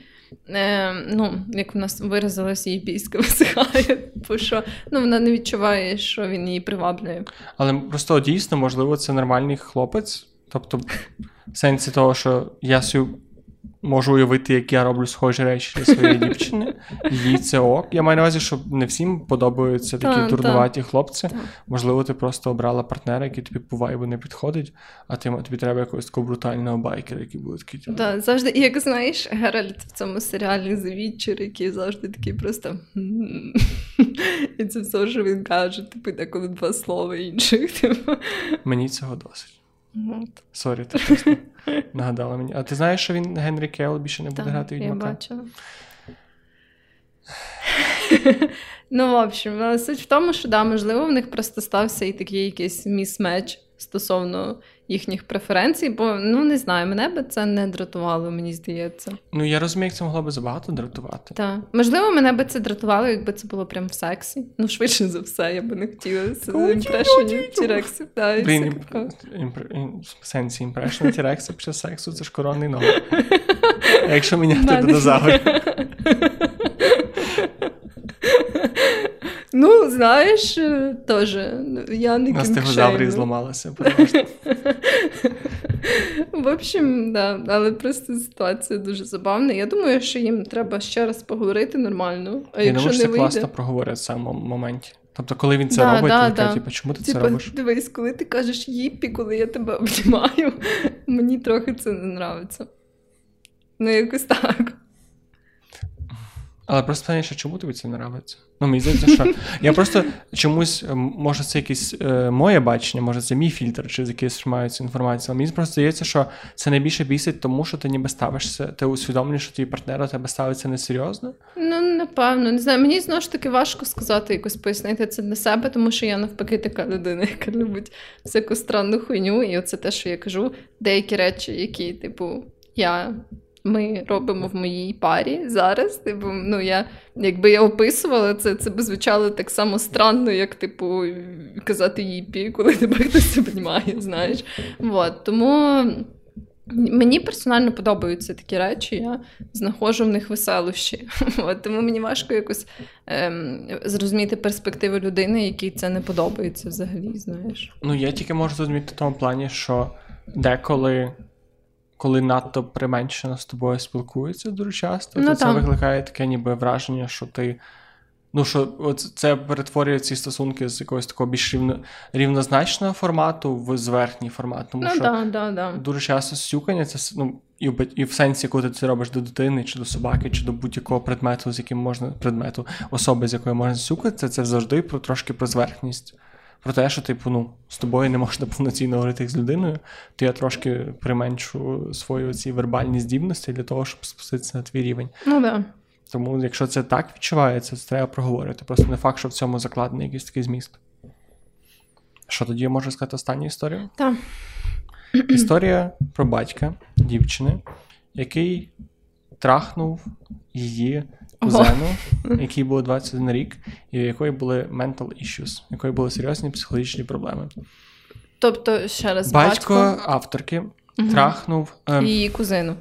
Е, ну, як вона виразилася, її піська висихає, бо що ну, вона не відчуває, що він її приваблює. Але просто дійсно, можливо, це нормальний хлопець. Тобто, в сенсі того, що я свою можу уявити, як я роблю схожі речі для своєї дівчини, їй це ок. Я маю на увазі, що не всім подобаються такі та, турнуваті та. хлопці. Та. Можливо, ти просто обрала партнера, який тобі по вайбу не підходить, а ти, тобі треба якогось такого брутального байкера, який буде такий. Так, типу. завжди, як знаєш, Геральт в цьому серіалі The Witcher, який завжди такий просто. І це все, що він каже, типу, деколи два слова інших. Типу. Мені цього досить. Sorry, ти просто нагадала мені. А ти знаєш, що він Генрі Кавілл більше не буде грати відьмака? Я бачила. Ну, в общем, суть в тому, що да, можливо, в них просто стався і такий якийсь mismatch стосовно їхніх преференцій, бо ну не знаю, мене би це не дратувало, мені здається. Ну я розумію, як це могло би забагато дратувати. Так. Можливо, мене би це дратувало, якби це було прям в сексі. Ну, швидше за все, я би не хотіла impression ів Тірексів. В сенсі Тірексів після сексу це ж коронний номер. Якщо міняти динозаврів. Ну, знаєш, е, теж я не На стегозаврі зламалася. В общем, да, але просто ситуація дуже забавна. Я думаю, що їм треба ще раз поговорити нормально. А я якщо не вийде... класно проговорять в самому моменті. Тобто, коли він це Да, робить, да, він каже, да. типу, чому ти це робиш? дивись, коли ти кажеш їпі, коли я тебе обнімаю, мені трохи це не нравиться. Ну, якось так. Але просто питання, що чому тобі це не нравиться? Ну, мені здається, що я просто чомусь, ем, може, це якесь е, моє бачення, може, це мій фільтр, чи з якийсь сприймається інформація. Але мені просто здається, що це найбільше бісить, тому що ти ніби ставишся, ти усвідомлюєш, що твій партнер у тебе ставиться несерйозно. Ну, напевно, не знаю. Мені знову ж таки важко сказати, якось пояснити це для себе, тому що я навпаки така людина, яка любить всяку странну хуйню. І оце те, що я кажу, деякі речі, які, типу, я. Ми робимо в моїй парі зараз. Типу, ну я якби я описувала це, це би звучало так само странно, як типу казати їпі, коли тебе хтось обнімає, знаєш. Вот. Тому мені персонально подобаються такі речі, я знаходжу в них веселощі. От, тому мені важко якось ем, зрозуміти перспективи людини, якій це не подобається взагалі. знаєш. Ну, я тільки можу зрозуміти в тому плані, що деколи. Коли надто применшено з тобою спілкуються дуже часто, Ну, то це викликає таке ніби враження, що ти. Ну, що це перетворює ці стосунки з якогось такого більш рівно, рівнозначного формату в зверхній формат. Тому Ну що да, да, да. дуже часто сюкання це ну, і, в, і в сенсі, коли ти це робиш до дитини, чи до собаки, чи до будь-якого предмету, з яким можна предмету, особи, з якою можна сюкати, це, це завжди про трошки про зверхність. Про те, що, типу, ну, з тобою не можна повноцінно говорити як з людиною, то я трошки применшу свої ці вербальні здібності для того, щоб спуститися на твій рівень. Ну да. Тому, якщо це так відчувається, це треба проговорити. Просто не факт, що в цьому закладений якийсь такий зміст. Що тоді я можу сказати останню історію? Так. Історія про батька дівчини, який трахнув її кузену, якій було 21 рік, і у якої були mental issues, у якої були серйозні психологічні проблеми. Тобто, ще раз, Батько, батько, авторки трахнув. ем, її кузину.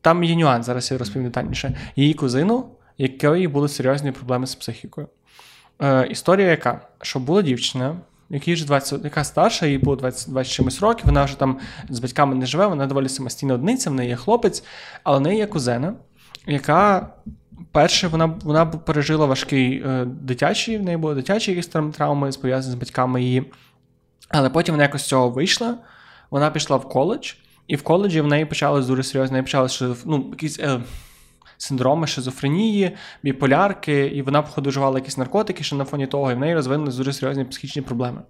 Там є нюанс, зараз я розповім детальніше. Її кузину, якої були серйозні проблеми з психікою. Е, історія яка? Що була дівчина, якій ж 20, яка старша, їй було 20, 20 чимось років, вона вже там з батьками не живе, вона доволі самостійна одиниця, в неї є хлопець, але в неї є кузена, яка. Перше, вона вона пережила важкий е, дитячий, в неї були дитячі якісь травми пов'язані з батьками її. Але потім вона якось з цього вийшла. Вона пішла в коледж, і в коледжі в неї почалось дуже серйозно. Шизоф... ну, якісь е, синдроми шизофренії, біполярки, і вона, походу, якісь наркотики ще на фоні того, і в неї розвинулись дуже серйозні психічні проблеми.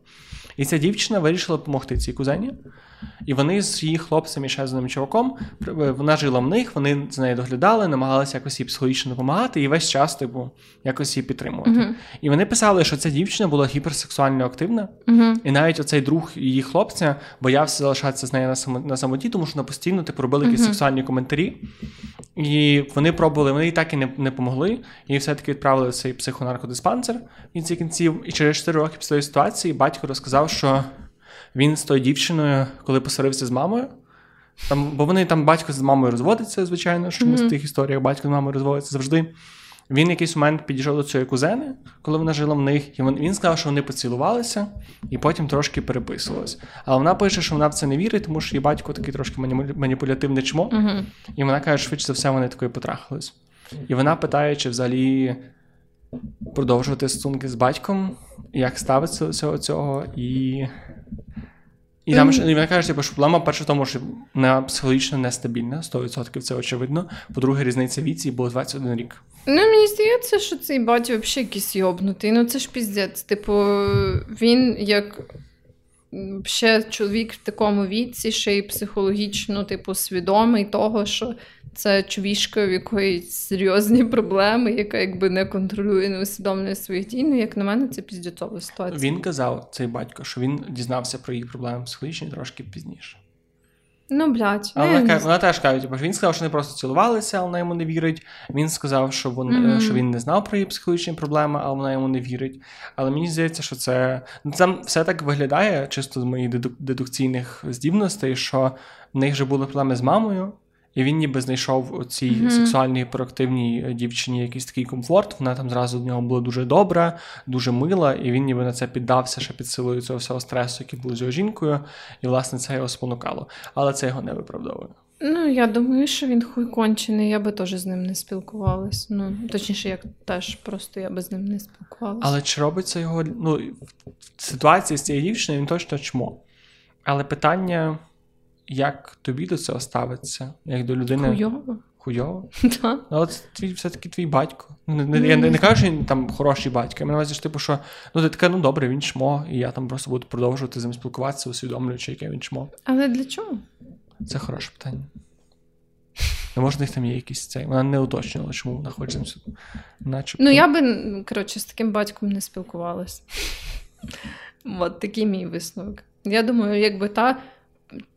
І ця дівчина вирішила допомогти цій кузені. І вони з її хлопцем і ще з одним чуваком, вона жила в них, вони з нею доглядали, намагалися якось їй психологічно допомагати і весь час, типу, якось її підтримувати. І вони писали, що ця дівчина була гіперсексуально активна, і навіть оцей друг її хлопця боявся залишатися з нею на, самоті, тому що вона постійно типу, робили якісь сексуальні коментарі. І вони пробували, вони і так і не, не помогли. І все-таки відправили цей психонаркодиспансер в кінці кінців. І через 4 роки після цієї ситуації батько розказав, що він з тою дівчиною, коли посварився з мамою. Там, бо вони там батько з мамою розводиться, звичайно, що mm-hmm. в тих історіях батько з мамою розводиться завжди. Він якийсь момент підійшов до цієї кузени, коли вона жила в них, і він, сказав, що вони поцілувалися, і потім трошки переписувалися. Але вона пише, що вона в це не вірить, тому що її батько такий трошки мані- маніпулятивне чмо. Угу. І вона каже, швидше за все, вони такою потрахались. І вона питає, чи взагалі продовжувати стосунки з батьком, як ставиться до всього цього, і. І там і вона каже, типу, що проблема перша в тому, що вона психологічно нестабільна, 100% це очевидно. По-друге, різниця віці було 21 рік. Ну, мені здається, що цей батько взагалі якийсь йобнутий. Ну, це ж піздець. Типу, він як ще чоловік в такому віці, ще й психологічно, типу, свідомий того, що це чувішка, в якої серйозні проблеми, яка якби не контролює, не усвідомлює своїх дій. Ну, як на мене, це піздецова ситуація. Він казав, цей батько, що він дізнався про її проблеми психологічні трошки пізніше. Ну, блядь, Але вона, не вона теж каже, типу, що він сказав, що вони просто цілувалися, але вона йому не вірить. Він сказав, що, він, mm-hmm. що він не знав про її психологічні проблеми, але вона йому не вірить. Але мені здається, що це ну, там все так виглядає, чисто з моїх дедук дедукційних здібностей, що в них вже були проблеми з мамою, і він ніби знайшов у цій mm-hmm. сексуальній проактивній дівчині якийсь такий комфорт. Вона там зразу до нього була дуже добра, дуже мила, і він ніби на це піддався ще під силою цього всього стресу, який був з його жінкою, і власне це його спонукало. Але це його не виправдовує. Ну, я думаю, що він хуй кончений, я би теж з ним не спілкувалась. Ну, точніше, як теж, просто я би з ним не спілкувалася. Але чи робиться його ну, в ситуації з цією дівчиною, він точно чмо. Але питання, як тобі до цього ставиться, як до людини. Хуйово. Хуйово? Так. Але це твій все-таки твій батько. Не, не, Я не, не кажу, що він там хороший батько. Я маю типу, що ну ти така, ну добре, він чмо, і я там просто буду продовжувати з ним спілкуватися, усвідомлюючи, яке він чмо. Але для чого? Це хороше питання. Ну, може, них там є якісь цей. Вона не уточнила, чому вона хоче Начебто. Ну, я би, коротше, з таким батьком не спілкувалась. От такий мій висновок. Я думаю, якби та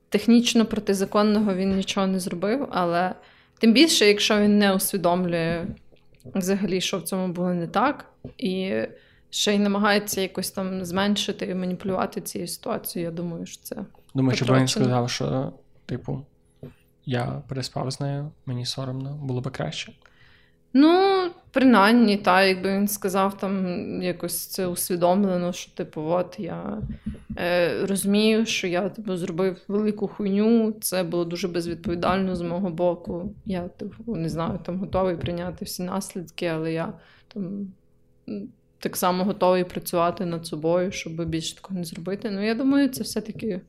технічно протизаконного він нічого не зробив, але тим більше, якщо він не усвідомлює взагалі, що в цьому було не так, і ще й намагається якось там зменшити і маніпулювати цією ситуацією, я думаю, що це. Думаю, що він сказав, що, типу, я переспав з нею, мені соромно, було би краще. Ну, принаймні, та, якби він сказав там якось це усвідомлено, що, типу, от я е, розумію, що я типу, зробив велику хуйню, це було дуже безвідповідально з мого боку. Я типу, не знаю, там готовий прийняти всі наслідки, але я там так само готовий працювати над собою, щоб більше такого не зробити. Ну, я думаю, це все-таки.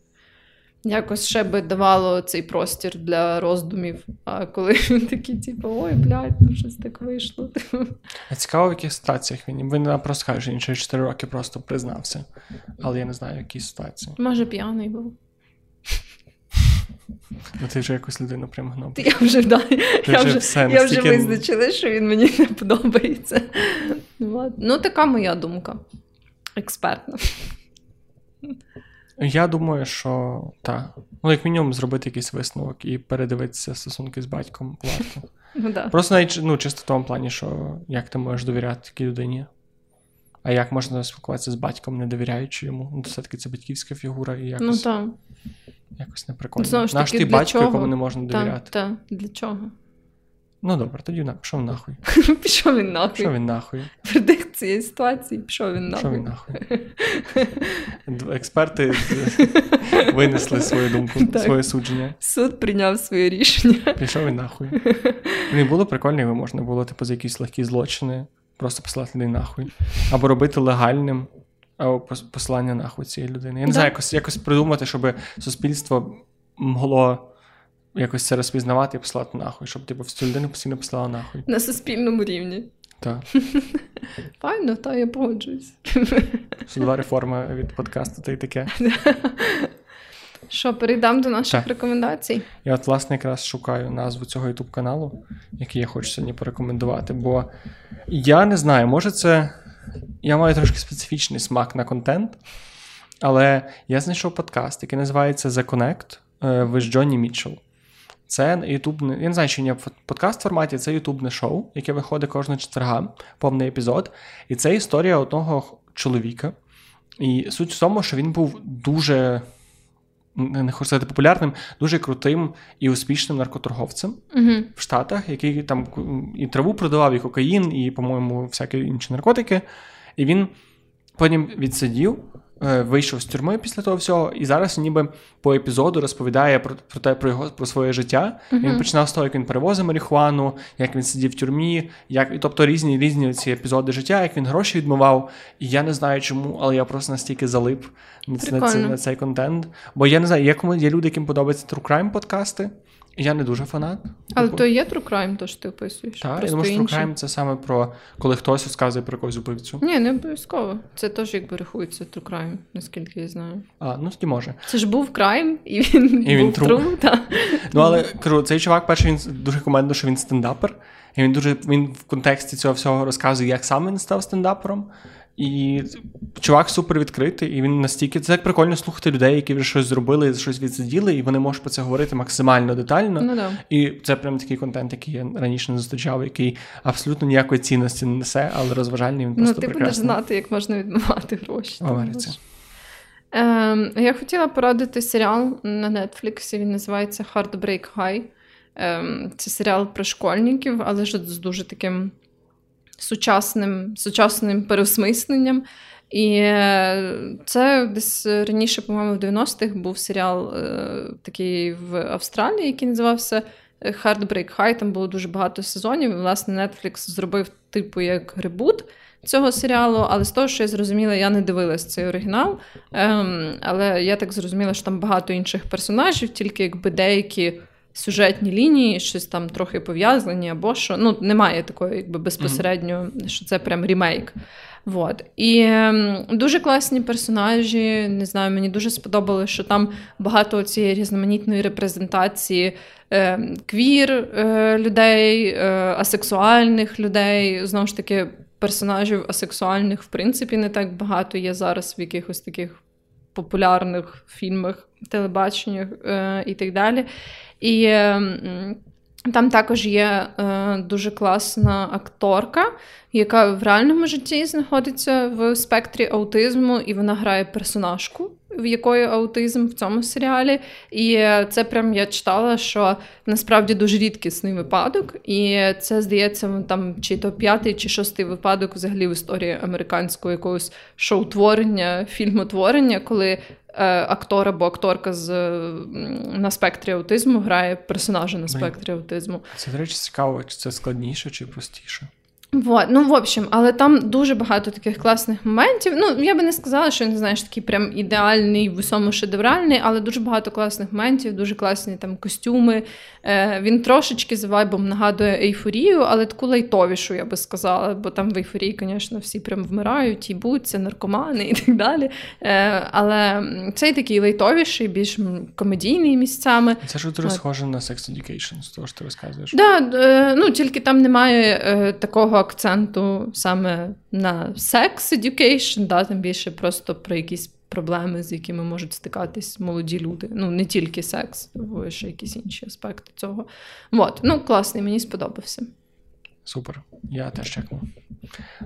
Якось ще би давало цей простір для роздумів. А коли він такий, типу, ой, блядь, ну щось так вийшло. А цікаво, в яких ситуаціях він. Він просто каже, що він через 4 роки просто признався. Але я не знаю, в якій ситуації. Може, п'яний був. Ну, ти вже якусь людину примагнув. Я вже да, я вже, все, я вже визначила, що він мені не подобається. Ну, така моя думка. Експертна. Я думаю, що так. Ну, як мінімум, зробити якийсь висновок і передивитися стосунки з батьком варто. Ну, да. Просто навіть ну, чисто в тому плані, що як ти можеш довіряти такій людині, а як можна спілкуватися з батьком, не довіряючи йому. Ну, все-таки це батьківська фігура і якось ну, так. якось неприкольно. Наш ти батько, чого? якому не можна довіряти. Так, так, для чого? Ну добре, тоді на пішов нахуй. Пішов він нахуй. Пішов він нахуй. Вердикт цієї ситуації, пішов він нахуй. Пішов він нахуй. Експерти винесли свою думку, так. своє судження. Суд прийняв своє рішення. Пішов він нахуй. Не було прикольно, його можна було, типу, за якісь легкі злочини, просто послати людей нахуй. Або робити легальним або посилання нахуй цієї людини. Я не знаю, якось, якось придумати, щоб суспільство могло якось це розпізнавати і послати нахуй, щоб типу всю людину постійно послала нахуй. На суспільному рівні. Так. Файно, та я погоджуюсь. Судова реформа від подкасту, та й таке. Що, перейдемо до наших так. рекомендацій? Я, от, власне, якраз шукаю назву цього youtube каналу, який я хочу сьогодні порекомендувати. Бо я не знаю, може це. Я маю трошки специфічний смак на контент, але я знайшов подкаст, який називається The Connect ви з Джонні Мітчелл. Це ютубне, я не знаю, чи ні в подкаст форматі, це ютубне шоу, яке виходить кожного четверга, повний епізод. І це історія одного чоловіка. І суть в тому, що він був дуже, не хочу сказати популярним, дуже крутим і успішним наркоторговцем uh в Штатах, який там і траву продавав, і кокаїн, і, по-моєму, всякі інші наркотики. І він потім відсидів. Е, вийшов з тюрми після того всього, і зараз ніби по епізоду розповідає про про те, про його про своє життя. Uh-huh. Він починав з того, як він перевозив марихуану, як він сидів в тюрмі, як і тобто різні різні ці епізоди життя, як він гроші відмивав. І я не знаю чому, але я просто настільки залип на, на, на цей контент. Бо я не знаю, кому є люди, яким подобаються true crime подкасти. Я не дуже фанат. Але типу... то є true crime, то що ти описуєш. Так, я думаю, що true crime це саме про коли хтось розказує про якогось убивцю. Ні, не обов'язково. Це теж якби рахується true crime, наскільки я знаю. А, ну тоді може. Це ж був крайм, і він і був true. true та. Ну, але кажу, цей чувак, перший він дуже командно, що він стендапер. І він дуже він в контексті цього всього розказує, як сам він став стендапером. І чувак супер відкритий, і він настільки це як прикольно слухати людей, які вже щось зробили, щось відсиділи, і вони можуть про це говорити максимально детально. Ну, да. І це прям такий контент, який я раніше не зустрічав, який абсолютно ніякої цінності не несе, але розважальний він ну, просто Ну, ти прекрасний. будеш знати, як можна відмивати гроші. В Америці. Ем, Я хотіла порадити серіал на Нетфліксі. Він називається Heartbreak High. Ем, це серіал про школьників, але ж з дуже таким сучасним, сучасним переосмисленням. І е, це десь раніше, по-моєму, в 90-х був серіал е, такий в Австралії, який називався Heartbreak High. Там було дуже багато сезонів. І, власне, Netflix зробив типу як ребут цього серіалу. Але з того, що я зрозуміла, я не дивилась цей оригінал. Ем, Але я так зрозуміла, що там багато інших персонажів, тільки якби деякі. Сюжетні лінії, щось там трохи пов'язані, або що. Ну, немає такої, якби безпосередньо, що це прям ремейк. Вот. І дуже класні персонажі. Не знаю, мені дуже сподобалося, що там багато цієї різноманітної репрезентації е, квір е, людей, е, асексуальних людей. Знову ж таки, персонажів асексуальних, в принципі, не так багато є зараз в якихось таких популярних фільмах, телебаченнях е, і так далі. І ем, там також є е, дуже класна акторка, яка в реальному житті знаходиться в спектрі аутизму, і вона грає персонажку, в якої аутизм в цьому серіалі. І це прям я читала, що насправді дуже рідкісний випадок. І це здається, там чи то п'ятий, чи шостий випадок взагалі в історії американського якогось шоу-творення, фільмотворення, коли Е, актор або акторка з на спектрі аутизму грає персонажа на спектрі аутизму. Це, до речі, цікаво, чи це складніше чи простіше. Вот. Ну, в общем, але там дуже багато таких класних моментів. Ну, я би не сказала, що він знаєш такий прям ідеальний, в усьому шедевральний, але дуже багато класних моментів, дуже класні там костюми. Е, Він трошечки за вайбом нагадує ейфорію, але таку лайтовішу, я би сказала. Бо там в ейфорії, звісно, всі прям вмирають, їбуться, наркомани і так далі. Е, Але цей такий лайтовіший, більш комедійний місцями. Це ж дуже схоже на Sex Education, з того що ти розказуєш. Да, е, ну тільки там немає е, такого акценту саме на sex education, да, там більше просто про якісь проблеми, з якими можуть стикатись молоді люди. Ну, не тільки секс, бо ще якісь інші аспекти цього. От, ну класний, мені сподобався. Супер, я теж чекну.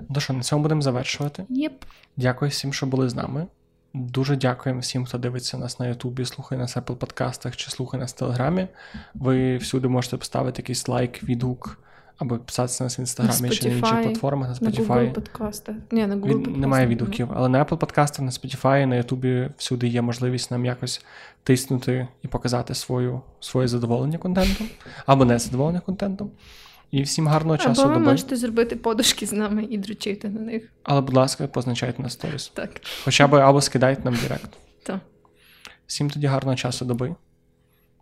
Ну що, на цьому будемо завершувати. Yep. Дякую всім, що були з нами. Дуже дякуємо всім, хто дивиться нас на Ютубі, слухає нас в Apple подкастах чи слухає нас в Телеграмі. Ви всюди можете поставити якийсь лайк, відгук або писатися нас в інстаграмі чи на інших платформах на Spotify. На Google подкастах. Ні, на Google Від, подкастах. Немає відгуків, але на Apple подкастах, на Spotify, на Ютубі всюди є можливість нам якось тиснути і показати свою, своє задоволення контентом або не задоволення контентом. І всім гарного часу. Або ви доби. можете зробити подушки з нами і дручити на них. Але, будь ласка, позначайте на сторіс. Так. Хоча б або скидайте нам директ. Так. Всім тоді гарного часу доби.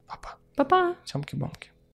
Па-па. Па-па. Цьомки-бомки.